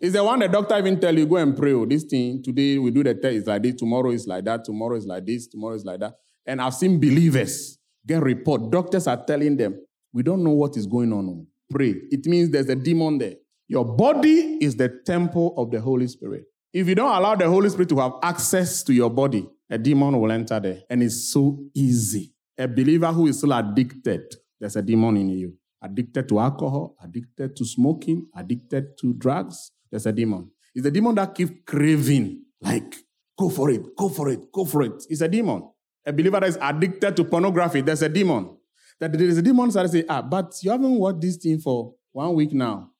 It's the one the doctor even tell you, go and pray. Oh, this thing, today we do the test, it's like this, tomorrow is like that, tomorrow is like this, tomorrow is like that. And I've seen believers get report. Doctors are telling them, we don't know what is going on. Oh. Pray. It means there's a demon there. Your body is the temple of the Holy Spirit. If you don't allow the Holy Spirit to have access to your body, a demon will enter there. And it's so easy a believer who is still addicted, there's a demon in you. Addicted to alcohol, addicted to smoking, addicted to drugs, there's a demon. It's a demon that keeps craving, like, go for it, go for it, go for it. It's a demon. A believer that is addicted to pornography, there's a demon. That there is a demon that say, ah, but you haven't watched this thing for one week now.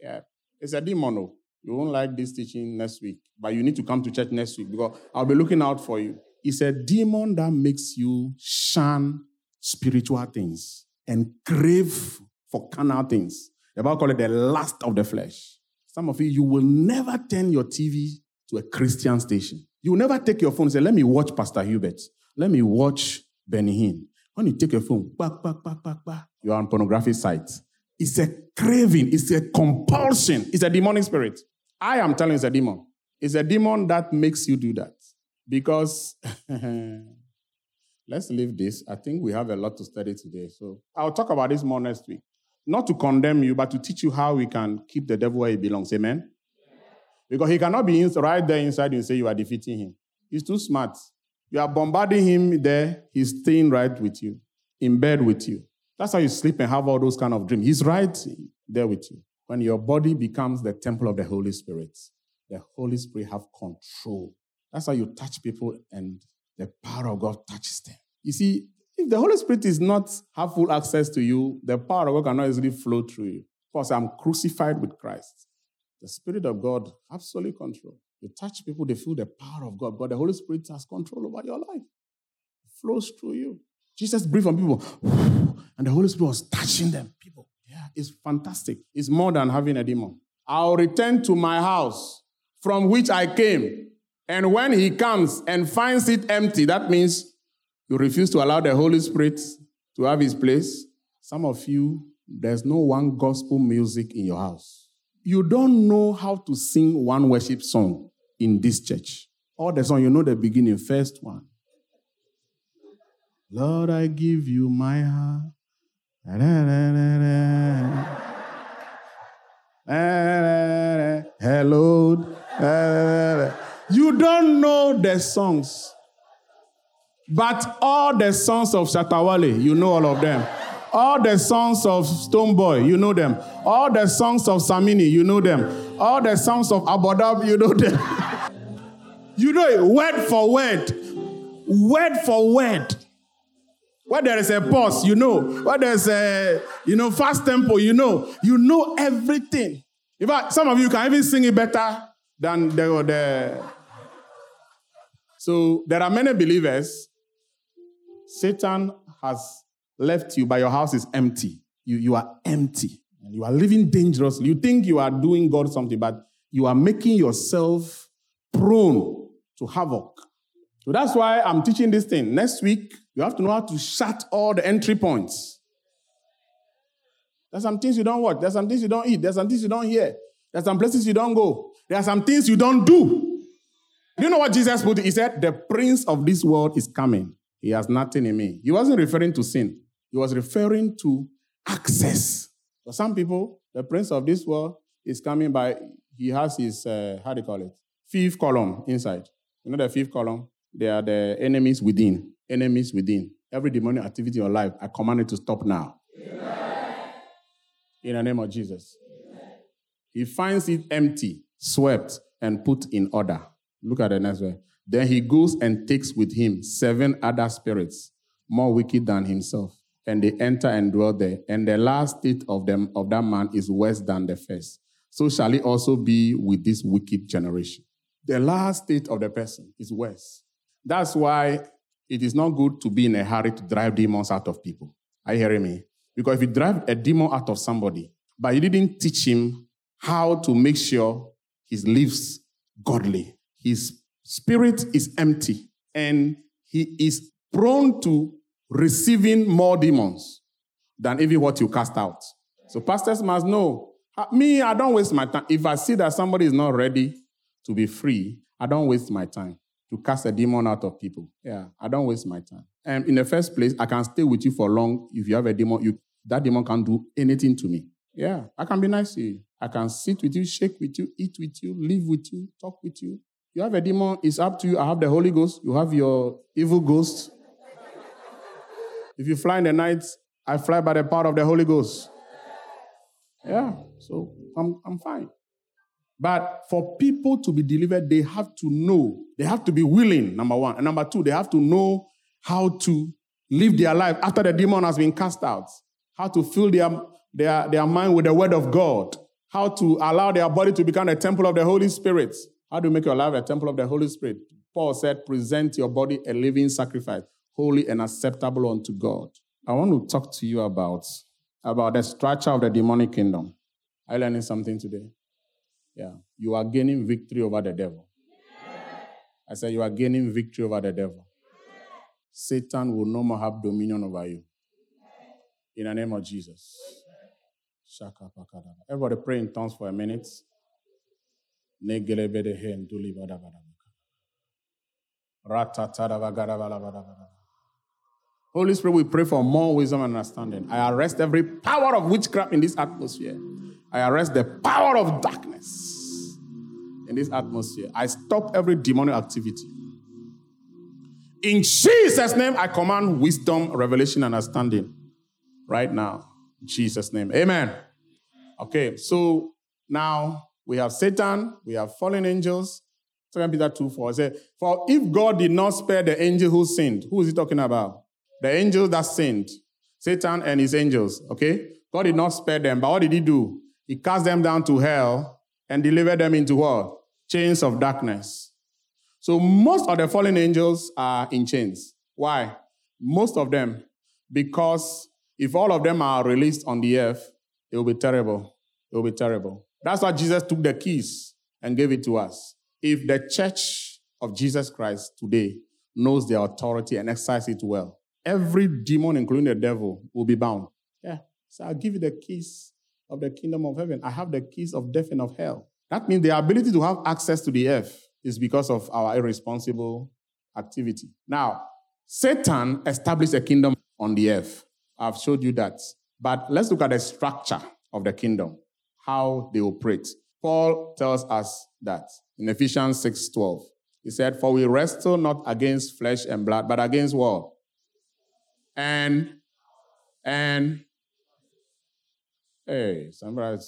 Yeah, it's a demon. Oh. You won't like this teaching next week, but you need to come to church next week because I'll be looking out for you It's a demon that makes you shun spiritual things and crave for carnal things. The Bible call it the lust of the flesh. Some of you, you will never turn your TV to a Christian station. You will never take your phone and say, let me watch Pastor Hubert. Let me watch Benny Hinn. When you take your phone, back, back, back, back, back, you are on pornography sites. It's a craving. It's a compulsion. It's a demonic spirit. I am telling you it's a demon. It's a demon that makes you do that. Because (laughs) let's leave this. I think we have a lot to study today. So I'll talk about this more next week. Not to condemn you, but to teach you how we can keep the devil where he belongs. Amen? Because he cannot be right there inside you and say you are defeating him. He's too smart. You are bombarding him there, he's staying right with you, in bed with you. That's how you sleep and have all those kind of dreams. He's right there with you. When your body becomes the temple of the Holy Spirit, the Holy Spirit have control that's how you touch people and the power of God touches them. You see, if the Holy Spirit is not have full access to you, the power of God cannot easily flow through you. Because I'm crucified with Christ. The Spirit of God absolutely control. You touch people, they feel the power of God. But the Holy Spirit has control over your life. It flows through you. Jesus breathed on people, (sighs) and the Holy Spirit was touching them. People, it's fantastic. It's more than having a demon. I'll return to my house from which I came. And when he comes and finds it empty, that means you refuse to allow the Holy Spirit to have his place. Some of you, there's no one gospel music in your house. You don't know how to sing one worship song in this church. All the song, you know the beginning, first one. Lord, I give you my heart. Hello. You don't know the songs. But all the songs of Shatta Wale, you know all of them. All the songs of Stonebwoy, you know them. All the songs of Samini, you know them. All the songs of Abodab, you know them. (laughs) you know it word for word. Word for word. Where there is a pause, you know. Where there's a, you know, fast tempo, you know. You know everything. In fact, some of you can even sing it better than the, the so there are many believers. Satan has left you, but your house is empty. You, you are empty. And you are living dangerously. You think you are doing God something, but you are making yourself prone to havoc. So that's why I'm teaching this thing. Next week, you have to know how to shut all the entry points. There's some things you don't watch. There's some things you don't eat. There's some things you don't hear. There's some places you don't go. There are some things you don't do. Do you know what Jesus put? He said, The prince of this world is coming. He has nothing in me. He wasn't referring to sin, he was referring to access. For some people, the prince of this world is coming by, he has his, uh, how do you call it? Fifth column inside. You know the fifth column? They are the enemies within. Enemies within. Every demonic activity in your life, I command it to stop now. Amen. In the name of Jesus. Amen. He finds it empty, swept, and put in order. Look at the next one. Then he goes and takes with him seven other spirits, more wicked than himself, and they enter and dwell there. And the last state of them of that man is worse than the first. So shall it also be with this wicked generation. The last state of the person is worse. That's why it is not good to be in a hurry to drive demons out of people. Are you hearing me? Because if you drive a demon out of somebody, but you didn't teach him how to make sure he lives godly, his spirit is empty and he is prone to receiving more demons than even what you cast out. So pastors must know. Me, I don't waste my time. If I see that somebody is not ready to be free, I don't waste my time to cast a demon out of people. Yeah, I don't waste my time. And in the first place, I can stay with you for long. If you have a demon, you, that demon can't do anything to me. Yeah, I can be nice to you. I can sit with you, shake with you, eat with you, live with you, talk with you. You have a demon, it's up to you. I have the Holy Ghost, you have your evil ghost. If you fly in the night, I fly by the power of the Holy Ghost. Yeah, so I'm, I'm fine. But for people to be delivered, they have to know, they have to be willing, number one. And number two, they have to know how to live their life after the demon has been cast out, how to fill their, their, their mind with the word of God, how to allow their body to become a temple of the Holy Spirit, how do you make your life a temple of the Holy Spirit? Paul said, present your body a living sacrifice, holy and acceptable unto God. I want to talk to you about, about the structure of the demonic kingdom. Are you learning something today? Yeah. You are gaining victory over the devil. I said, You are gaining victory over the devil. Satan will no more have dominion over you. In the name of Jesus. Everybody pray in tongues for a minute. Holy Spirit, we pray for more wisdom and understanding. I arrest every power of witchcraft in this atmosphere. I arrest the power of darkness in this atmosphere. I stop every demonic activity. In Jesus' name, I command wisdom, revelation, and understanding right now. In Jesus' name. Amen. Okay, so now we have Satan, we have fallen angels. 2 Peter 2 4 says, For if God did not spare the angel who sinned, who is he talking about? The angel that sinned, Satan and his angels, okay? God did not spare them, but what did he do? He cast them down to hell and delivered them into what? Chains of darkness. So most of the fallen angels are in chains. Why? Most of them, because if all of them are released on the earth, it will be terrible. It will be terrible. That's why Jesus took the keys and gave it to us. If the church of Jesus Christ today knows their authority and exercises it well, every demon, including the devil, will be bound. Yeah. So I'll give you the keys of the kingdom of heaven. I have the keys of death and of hell. That means the ability to have access to the earth is because of our irresponsible activity. Now, Satan established a kingdom on the earth. I've showed you that. But let's look at the structure of the kingdom how they operate. Paul tells us that in Ephesians 6:12. He said, For we wrestle not against flesh and blood, but against what? And and hey, somebody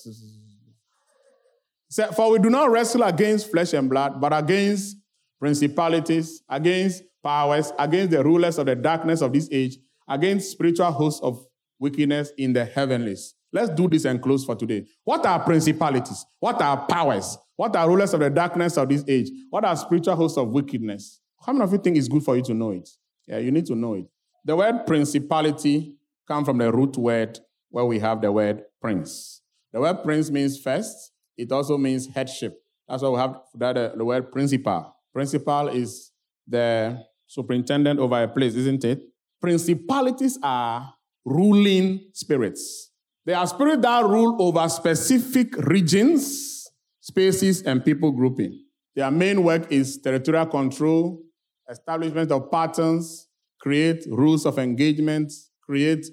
For we do not wrestle against flesh and blood, but against principalities, against powers, against the rulers of the darkness of this age, against spiritual hosts of wickedness in the heavenlies. Let's do this and close for today. What are principalities? What are powers? What are rulers of the darkness of this age? What are spiritual hosts of wickedness? How many of you think it's good for you to know it? Yeah, you need to know it. The word principality comes from the root word where we have the word prince. The word prince means first. It also means headship. That's why we have that, uh, the word principal. Principal is the superintendent over a place, isn't it? Principalities are ruling spirits. They are spirits that rule over specific regions, spaces, and people grouping. Their main work is territorial control, establishment of patterns, create rules of engagement, create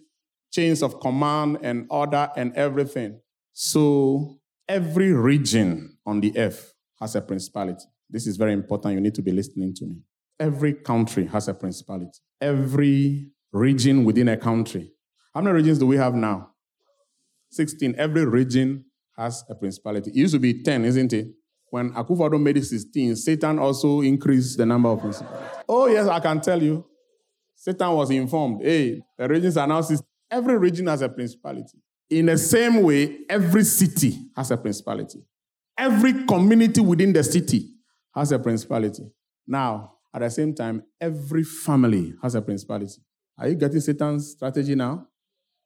chains of command and order and everything. So every region on the earth has a principality. This is very important. You need to be listening to me. Every country has a principality. Every region within a country. How many regions do we have now? 16. Every region has a principality. It used to be 10, isn't it? When Akufo-Addo made it 16, Satan also increased the number of principalities. Oh, yes, I can tell you. Satan was informed. Hey, the regions are now 16. Every region has a principality. In the same way, every city has a principality. Every community within the city has a principality. Now, at the same time, every family has a principality. Are you getting Satan's strategy now?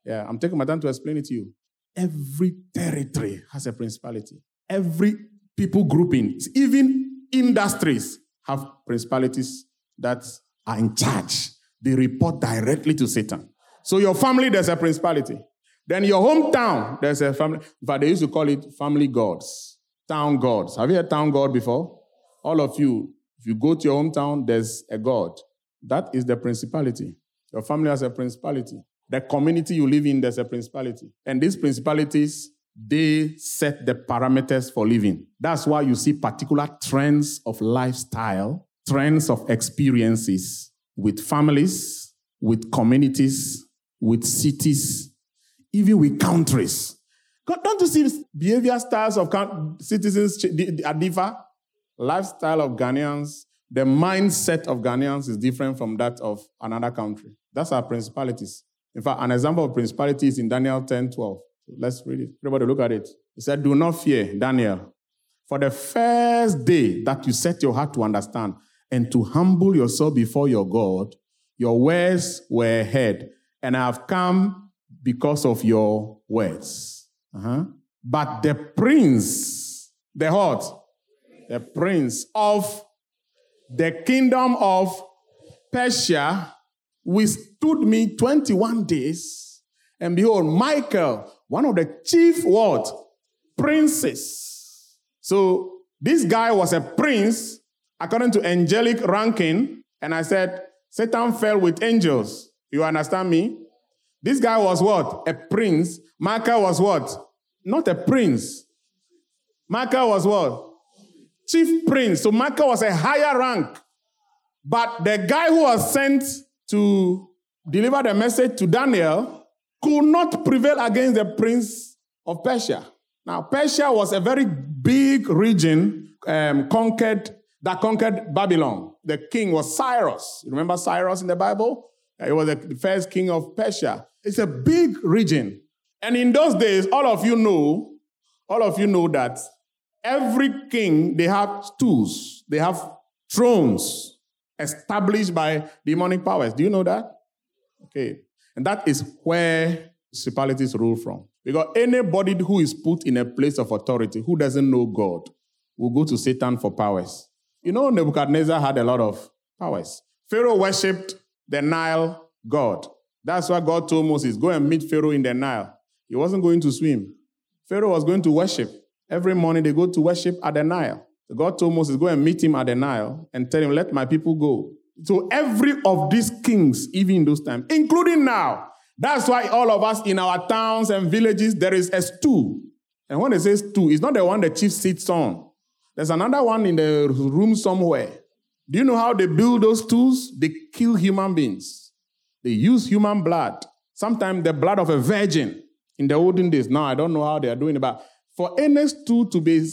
Yeah, I'm taking my time to explain it to you. Every territory has a principality. Every people grouping, even industries have principalities that are in charge. They report directly to Satan. So your family, there's a principality. Then your hometown, there's a family. But they used to call it family gods, town gods. Have you heard town god before? All of you, if you go to your hometown, there's a god. That is the principality. Your family has a principality. The community you live in, there's a principality. And these principalities, they set the parameters for living. That's why you see particular trends of lifestyle, trends of experiences with families, with communities, with cities, even with countries. Don't you see behavior styles of citizens differ? Lifestyle of Ghanaians, the mindset of Ghanaians is different from that of another country. That's our principalities. In fact, an example of principality is in Daniel 10 12. Let's read it. Everybody look at it. He said, Do not fear, Daniel. For the first day that you set your heart to understand and to humble yourself before your God, your words were heard, and I have come because of your words. Uh-huh. But the prince, the what? The prince of the kingdom of Persia withstood me 21 days. And behold, Michael, one of the chief what? Princes. So this guy was a prince according to angelic ranking. And I said, Satan fell with angels. You understand me? This guy was what? A prince. Michael was what? Not a prince. Michael was what? Chief prince. So Michael was a higher rank. But the guy who was sent to deliver the message to Daniel could not prevail against the prince of Persia. Now, Persia was a very big region um, conquered that conquered Babylon. The king was Cyrus. You remember Cyrus in the Bible? He was the first king of Persia. It's a big region. And in those days, all of you know, all of you know that every king, they have stools, they have thrones established by demonic powers. Do you know that? Okay. And that is where principalities rule from. Because anybody who is put in a place of authority who doesn't know God will go to Satan for powers. You know, Nebuchadnezzar had a lot of powers. Pharaoh worshipped the Nile god. That's why God told Moses, go and meet Pharaoh in the Nile. He wasn't going to swim. Pharaoh was going to worship. Every morning they go to worship at the Nile. God told Moses, go and meet him at the Nile and tell him, let my people go. So every of these kings, even in those times, including now, that's why all of us in our towns and villages, there is a stool. And when they say stool, it's not the one the chief sits on. There's another one in the room somewhere. Do you know how they build those stools? They kill human beings. They use human blood. Sometimes the blood of a virgin in the olden days. Now I don't know how they are doing it, but for any stool to be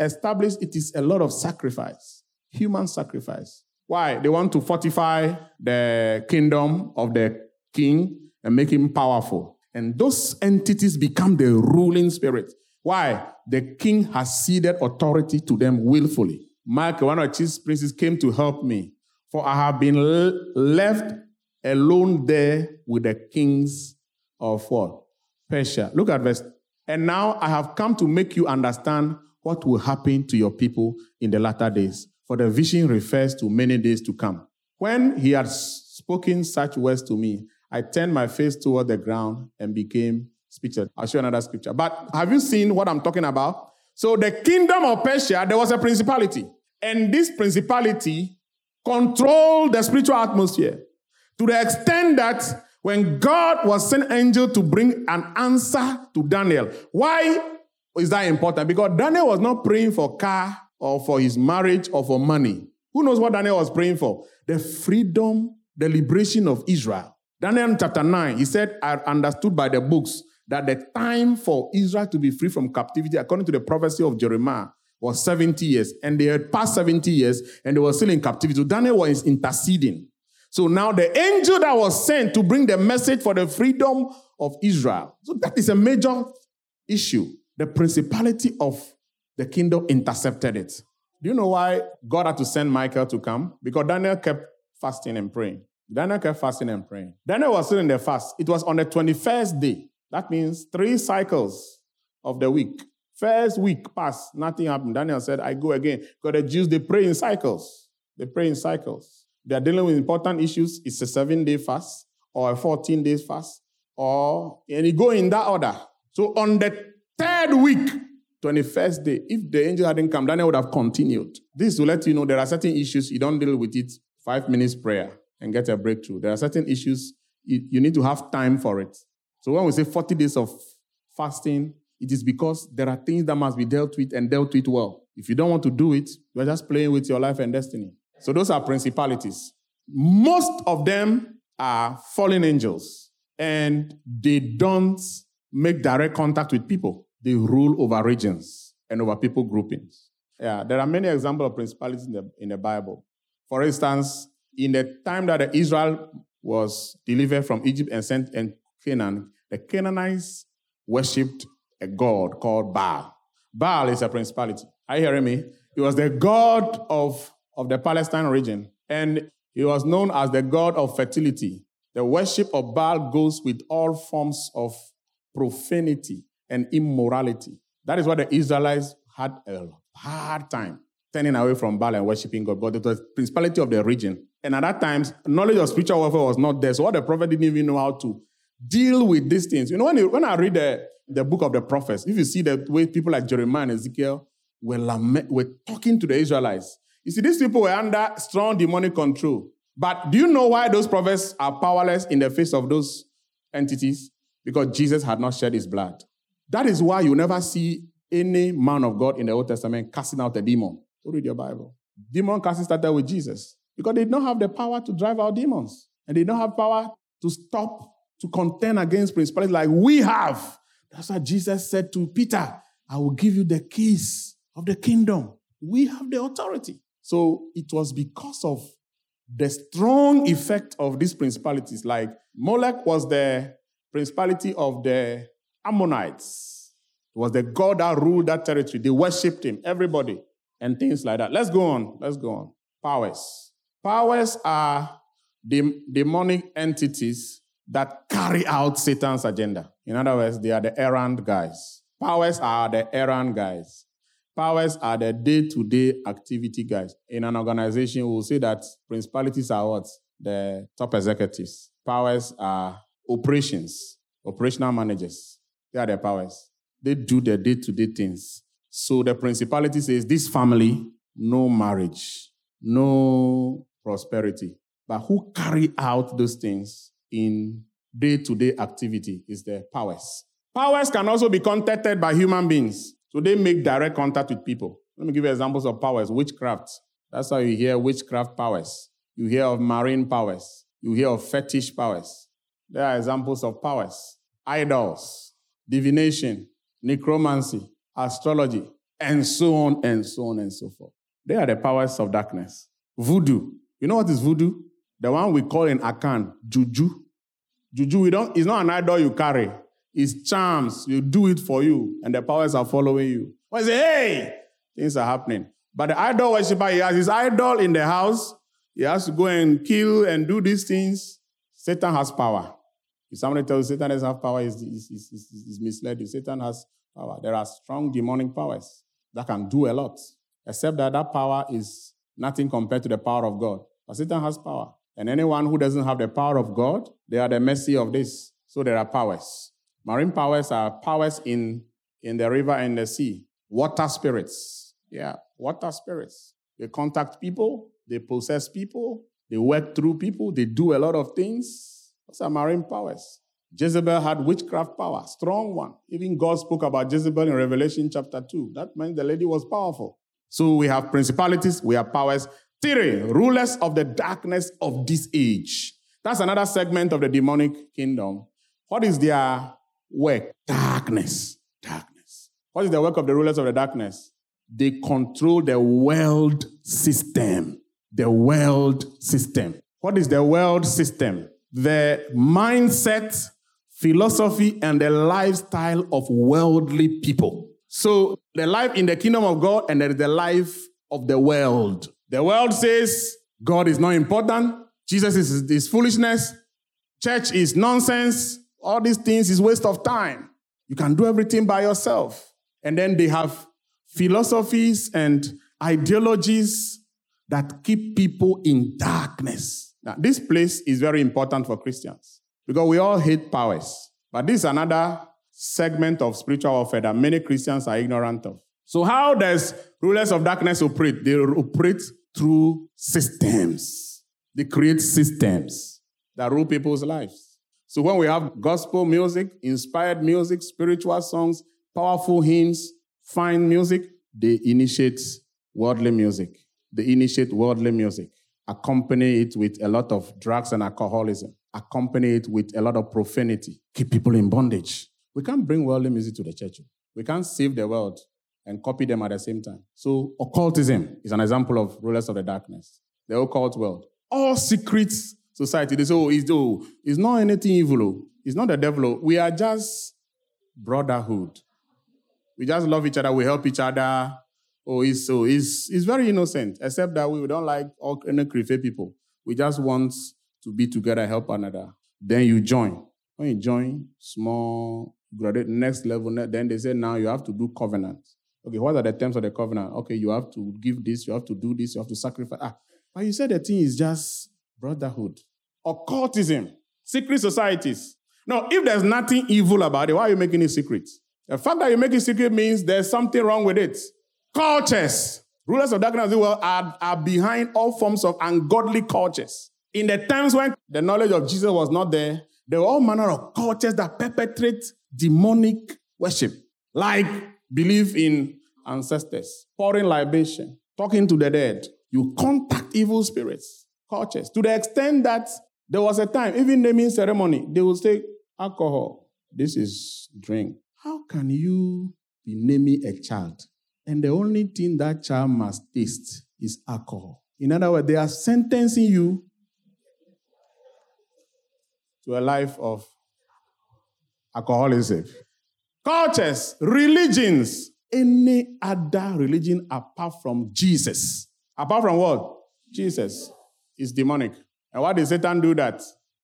established, it is a lot of sacrifice, human sacrifice. Why? They want to fortify the kingdom of the king and make him powerful. And those entities become the ruling spirit. Why? The king has ceded authority to them willfully. Michael, one of the chief princes, came to help me, for I have been left alone there with the kings of what? Persia. Look at verse. And now I have come to make you understand what will happen to your people in the latter days. For the vision refers to many days to come. When he had spoken such words to me, I turned my face toward the ground and became speechless. I'll show another scripture. But have you seen what I'm talking about? So, the kingdom of Persia, there was a principality. And this principality controlled the spiritual atmosphere to the extent that when God was sent angel to bring an answer to Daniel, why is that important? Because Daniel was not praying for car or for his marriage or for money. Who knows what Daniel was praying for? The freedom, the liberation of Israel. Daniel chapter 9, he said, I understood by the books that the time for Israel to be free from captivity, according to the prophecy of Jeremiah, was 70 years. And they had passed 70 years and they were still in captivity. So Daniel was interceding. So now the angel that was sent to bring the message for the freedom of Israel. So that is a major issue. The principality of the kingdom intercepted it. Do you know why God had to send Michael to come? Because Daniel kept fasting and praying. Daniel kept fasting and praying. Daniel was still in the fast. It was on the 21st day. That means three cycles of the week. First week passed, nothing happened. Daniel said, I go again. Because the Jews, they pray in cycles. They pray in cycles they are dealing with important issues, it's a seven day fast or a 14 days fast, or and you go in that order. So on the third week, 21st day, if the angel hadn't come, Daniel would have continued. This will let you know there are certain issues you don't deal with it five minutes prayer and get a breakthrough. There are certain issues you, you need to have time for it. So when we say 40 days of fasting, it is because there are things that must be dealt with and dealt with well. If you don't want to do it, you're just playing with your life and destiny. So those are principalities. Most of them are fallen angels and they don't make direct contact with people. They rule over regions and over people groupings. Yeah, there are many examples of principalities in the, in the Bible. For instance, in the time that Israel was delivered from Egypt and sent in Canaan, the Canaanites worshipped a god called Baal. Baal is a principality. Are you hearing me? It was the god of of the Palestine region, and he was known as the god of fertility. The worship of Baal goes with all forms of profanity and immorality. That is what the Israelites had a hard time turning away from Baal and worshiping God. But it was the principality of the region. And at that time, knowledge of spiritual warfare was not there. So what the prophet didn't even know how to deal with these things. You know, when, you, when I read the, the book of the prophets, if you see the way people like Jeremiah and Ezekiel were, lament, were talking to the Israelites, you see, these people were under strong demonic control. But do you know why those prophets are powerless in the face of those entities? Because Jesus had not shed his blood. That is why you never see any man of God in the Old Testament casting out a demon. Go read your Bible. Demon casting started with Jesus because they did not have the power to drive out demons and they don't have power to stop, to contend against principalities like we have. That's why Jesus said to Peter, I will give you the keys of the kingdom. We have the authority. So it was because of the strong effect of these principalities. Like Molech was the principality of the Ammonites. It was the god that ruled that territory. They worshipped him, everybody, and things like that. Let's go on. Let's go on. Powers. Powers are the demonic entities that carry out Satan's agenda. In other words, they are the errand guys. Powers are the errand guys. Powers are the day to day activity guys. In an organization, we'll say that principalities are what? The top executives. Powers are operations, operational managers. They are the powers. They do the day to day things. So the principality says this family, no marriage, no prosperity. But who carry out those things in day to day activity is the powers. Powers can also be contacted by human beings. So they make direct contact with people. Let me give you examples of powers. Witchcraft. That's how you hear witchcraft powers. You hear of marine powers. You hear of fetish powers. There are examples of powers. Idols, divination, necromancy, astrology, and so on and so on and so forth. They are the powers of darkness. Voodoo. You know what is voodoo? The one we call in Akan, juju. Juju, we don't, it's not an idol you carry. It's charms. You do it for you, and the powers are following you. I say, hey, things are happening. But the idol worshiper, he has his idol in the house. He has to go and kill and do these things. Satan has power. If somebody tells you Satan doesn't have power, is is is is misled Satan has power. There are strong demonic powers that can do a lot, except that that power is nothing compared to the power of God. But Satan has power. And anyone who doesn't have the power of God, they are the mercy of this. So there are powers. Marine powers are powers in, in the river and the sea. Water spirits. Yeah, water spirits. They contact people, they possess people, they work through people, they do a lot of things. Those are marine powers. Jezebel had witchcraft power, strong one. Even God spoke about Jezebel in Revelation chapter 2. That meant the lady was powerful. So we have principalities, we have powers. Three, rulers of the darkness of this age. That's another segment of the demonic kingdom. What is their work? Darkness. Darkness. What is the work of the rulers of the darkness? They control the world system. The world system. What is the world system? The mindset, philosophy, and the lifestyle of worldly people. So, the life in the kingdom of God, and there is the life of the world. The world says God is not important, Jesus is, is foolishness, church is nonsense, all these things is waste of time. You can do everything by yourself. And then they have philosophies and ideologies that keep people in darkness. Now, this place is very important for Christians because we all hate powers. But this is another segment of spiritual warfare that many Christians are ignorant of. So, how does rulers of darkness operate? They operate through systems. They create systems that rule people's lives. So, when we have gospel music, inspired music, spiritual songs, powerful hymns, fine music, they initiate worldly music. They initiate worldly music, accompany it with a lot of drugs and alcoholism, accompany it with a lot of profanity, keep people in bondage. We can't bring worldly music to the church. We can't save the world and copy them at the same time. So, occultism is an example of rulers of the darkness, the occult world. All secret society, they say, oh, it's, oh, it's not anything evil. Oh. It's not the devil. Oh. We are just brotherhood. We just love each other. We help each other. Oh, it's so it's, it's very innocent, except that we don't like all any people. We just want to be together, help another. Then you join. When you join, small, graduate, next level, then they say now you have to do covenant. Okay, what are the terms of the covenant? Okay, you have to give this, you have to do this, you have to sacrifice. Ah, but you said the thing is just brotherhood. Occultism, secret societies. Now, if there's nothing evil about it, why are you making it secret? The fact that you make it secret means there's something wrong with it. Cultures. Rulers of darkness as well are, are behind all forms of ungodly cultures. In the times when the knowledge of Jesus was not there, there were all manner of cultures that perpetrate demonic worship, like believe in ancestors, pouring libation, talking to the dead. You contact evil spirits, cultures, to the extent that there was a time, even naming ceremony, they would say, alcohol, this is drink. How can you be naming a child? And the only thing that child must taste is alcohol. In other words, they are sentencing you to a life of alcoholism cultures, religions, any other religion apart from Jesus. Apart from what? Jesus is demonic. And why does Satan do that?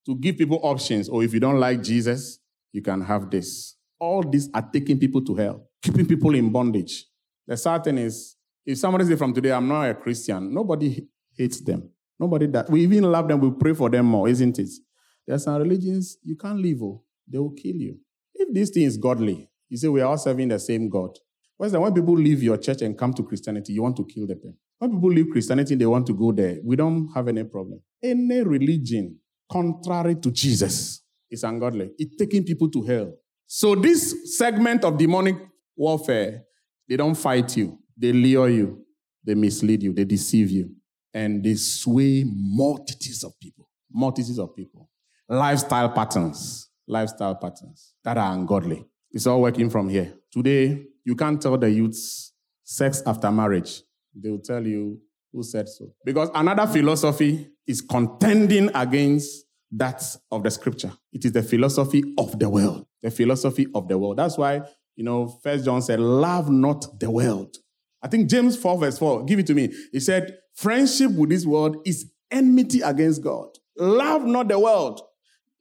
To give people options. Or oh, if you don't like Jesus, you can have this. All these are taking people to hell, keeping people in bondage. The sad thing is, if somebody says from today, I'm not a Christian, nobody hates them. Nobody that we even love them, we pray for them more, isn't it? There are some religions you can't live, oh, they will kill you. If this thing is godly, you say we are all serving the same God. That? When people leave your church and come to Christianity, you want to kill them. When people leave Christianity, they want to go there. We don't have any problem. Any religion contrary to Jesus is ungodly. It's taking people to hell. So this segment of demonic warfare, they don't fight you. They lure you. They mislead you. They deceive you. And they sway multitudes of people. Multitudes of people. Lifestyle patterns. Lifestyle patterns that are ungodly. It's all working from here. Today, you can't tell the youths sex after marriage. They will tell you who said so. Because another philosophy is contending against that of the scripture. It is the philosophy of the world. The philosophy of the world. That's why, you know, First John said, Love not the world. I think James 4, verse 4, give it to me. He said, Friendship with this world is enmity against God. Love not the world.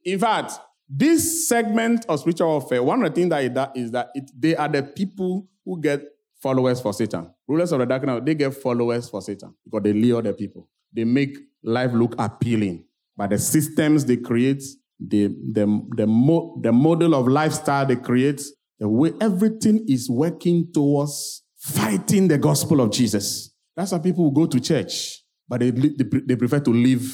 In fact, this segment of spiritual warfare, one of the things that it does that it, they are the people who get followers for Satan. Rulers of the darkness, they get followers for Satan because they lure the people. They make life look appealing But the systems they create, the, the, the, mo- the model of lifestyle they create, the way everything is working towards fighting the gospel of Jesus. That's why people go to church, but they, they, they prefer to live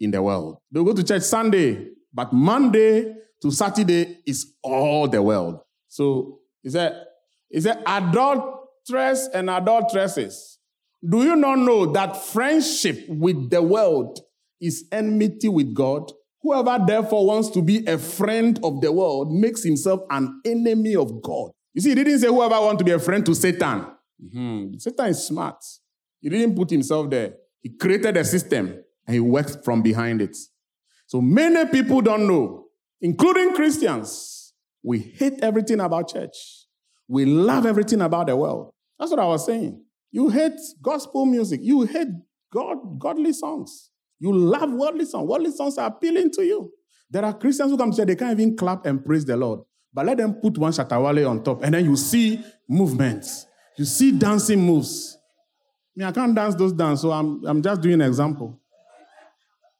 in the world. They'll go to church Sunday, but Monday to Saturday is all the world. So he said, he said, adulteress and adulteresses. Do you not know that friendship with the world is enmity with God? Whoever therefore wants to be a friend of the world makes himself an enemy of God. You see, he didn't say whoever wants to be a friend to Satan. Mm-hmm. Satan is smart. He didn't put himself there. He created a system and he works from behind it. So many people don't know, including Christians. We hate everything about church. We love everything about the world. That's what I was saying. You hate gospel music. You hate God, godly songs. You love worldly songs. Worldly songs are appealing to you. There are Christians who come to say they can't even clap and praise the Lord. But let them put one Shatta Wale on top, and then you see movements. You see dancing moves. I mean, I can't dance those dance, so I'm, I'm just doing an example.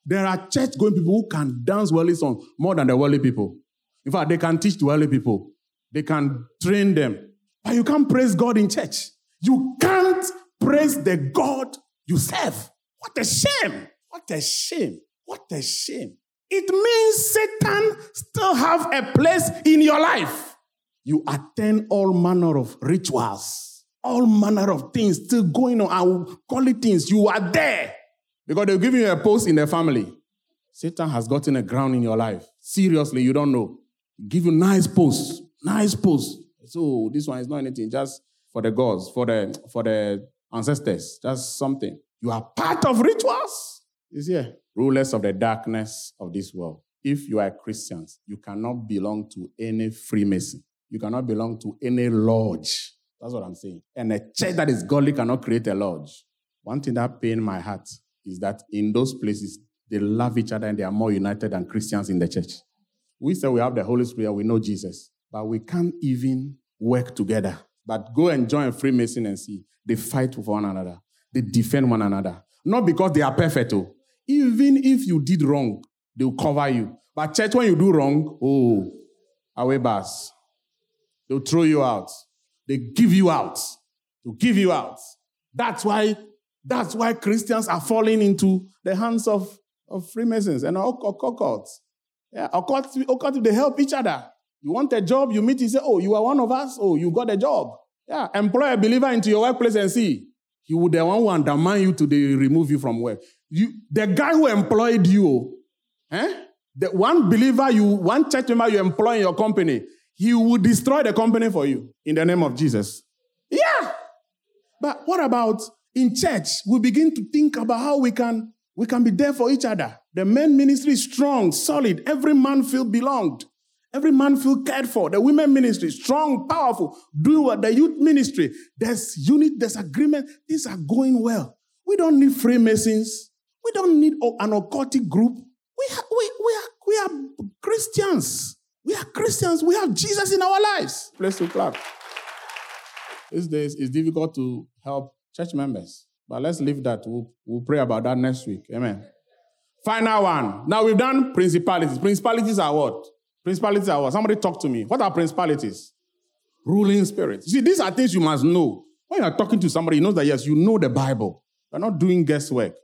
There are church going people who can dance worldly songs more than the worldly people. In fact, they can teach the worldly people. They can train them. But you can't praise God in church. You can't praise the God you serve. What a shame. What a shame. What a shame. It means Satan still have a place in your life. You attend all manner of rituals, all manner of things still going on. I will call it things. You are there because they'll give you a post in the family. Satan has gotten a ground in your life. Seriously, you don't know. Give you nice posts, nice posts. So this one is not anything, just for the gods, for the for the ancestors, just something. You are part of rituals. Is here. Rulers of the darkness of this world. If you are Christians, you cannot belong to any Freemason. You cannot belong to any lodge. That's what I'm saying. And a church that is godly cannot create a lodge. One thing that pains my heart is that in those places, they love each other and they are more united than Christians in the church. We say we have the Holy Spirit, we know Jesus, but we can't even work together. But go and join Freemason and see. They fight with one another. They defend one another. Not because they are perfect, oh. Even if you did wrong, they'll cover you. But church, when you do wrong, oh, away bars. They'll throw you out. They give you out. They'll give you out. That's why, that's why Christians are falling into the hands of, of Freemasons and occults. Yeah, occults, occults, they help each other. You want a job, you meet, you say, oh, you are one of us. Oh, you got a job. Yeah, employ a believer into your workplace and see. He would the one who undermine you to the, remove you from work. You, the guy who employed you, eh? the one believer you, one church member you employ in your company, he will destroy the company for you in the name of Jesus. Yeah. But what about in church? We begin to think about how we can we can be there for each other. The men ministry is strong, solid. Every man feel belonged. Every man feel cared for. The women ministry, strong, powerful. Do what the youth ministry. There's unit, there's agreement. Things are going well. We don't need Freemasons. We don't need an occultic group. We, ha- we, we, are, we are Christians. We are Christians. We have Jesus in our lives. Place to clap. These days, it's difficult to help church members. But let's leave that. We'll, we'll pray about that next week. Amen. Final one. Now we've done principalities. Principalities are what? Principalities are what? Somebody talk to me. What are principalities? Ruling spirits. See, these are things you must know. When you're talking to somebody, you know that yes, you know the Bible. You're not doing guesswork.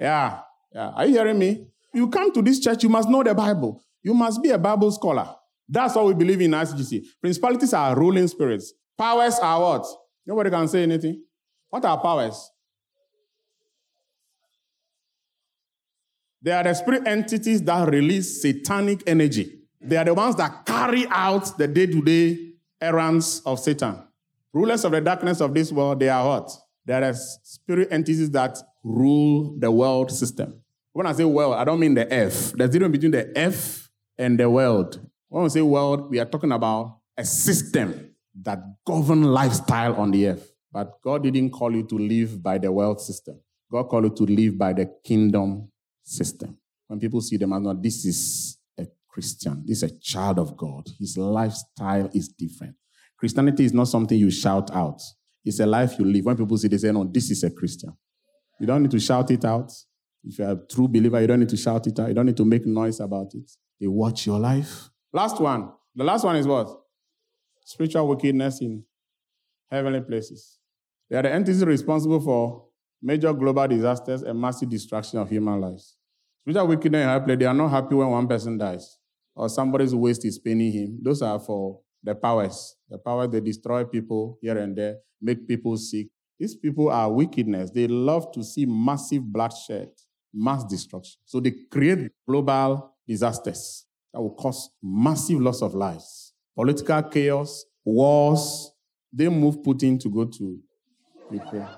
Yeah. Yeah. Are you hearing me? You come to this church, you must know the Bible. You must be a Bible scholar. That's what we believe in ICGC. Principalities are ruling spirits. Powers are what? Nobody can say anything. What are powers? They are the spirit entities that release satanic energy. They are the ones that carry out the day to day errands of Satan. Rulers of the darkness of this world, they are what? They are spirit entities that rule the world system. When I say world, I don't mean the F. There's a difference between the F and the world. When we say world, we are talking about a system that govern lifestyle on the earth. But God didn't call you to live by the world system. God called you to live by the kingdom system. When people see them as not, this is Christian, this is a child of God. His lifestyle is different. Christianity is not something you shout out. It's a life you live. When people see, they say, no, this is a Christian. You don't need to shout it out. If you're a true believer, you don't need to shout it out. You don't need to make noise about it. They watch your life. Last one. The last one is what? Spiritual wickedness in heavenly places. They are the entities responsible for major global disasters and massive destruction of human lives. Spiritual wickedness in high place, they are not happy when one person dies or somebody's waist is paining him. Those are for the powers. The powers, they destroy people here and there, make people sick. These people are wickedness. They love to see massive bloodshed mass destruction. So they create global disasters that will cause massive loss of lives, political chaos, wars. They move Putin to go to Ukraine.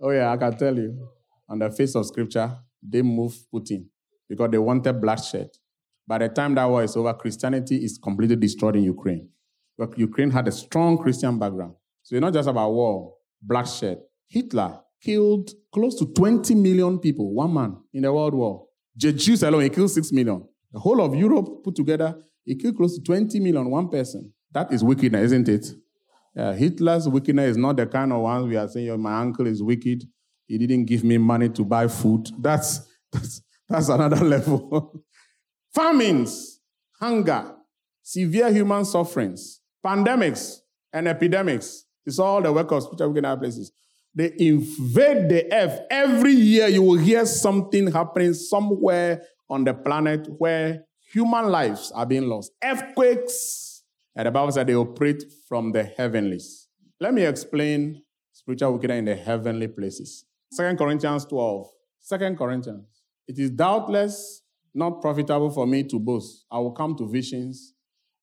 Oh, yeah, I can tell you. On the face of scripture, they move Putin because they wanted bloodshed. By the time that war is over, Christianity is completely destroyed in Ukraine. But Ukraine had a strong Christian background. So it's not just about war, bloodshed. Hitler killed close to 20 million people, one man, in the World War. The Jews alone, he killed 6 million. The whole of Europe put together, he killed close to 20 million, one person. That is wickedness, isn't it? Uh, Hitler's wickedness is not the kind of ones we are saying, oh, my uncle is wicked. He didn't give me money to buy food. That's, that's, that's another (laughs) level. Famines, hunger, severe human sufferings, pandemics, and epidemics. It's all the work of spiritual wickedness places. They invade the earth. Every year you will hear something happening somewhere on the planet where human lives are being lost. Earthquakes. And the Bible said they operate from the heavenlies. Let me explain spiritual wickedness in the heavenly places. Second Corinthians 12. Second Corinthians. It is doubtless not profitable for me to boast. I will come to visions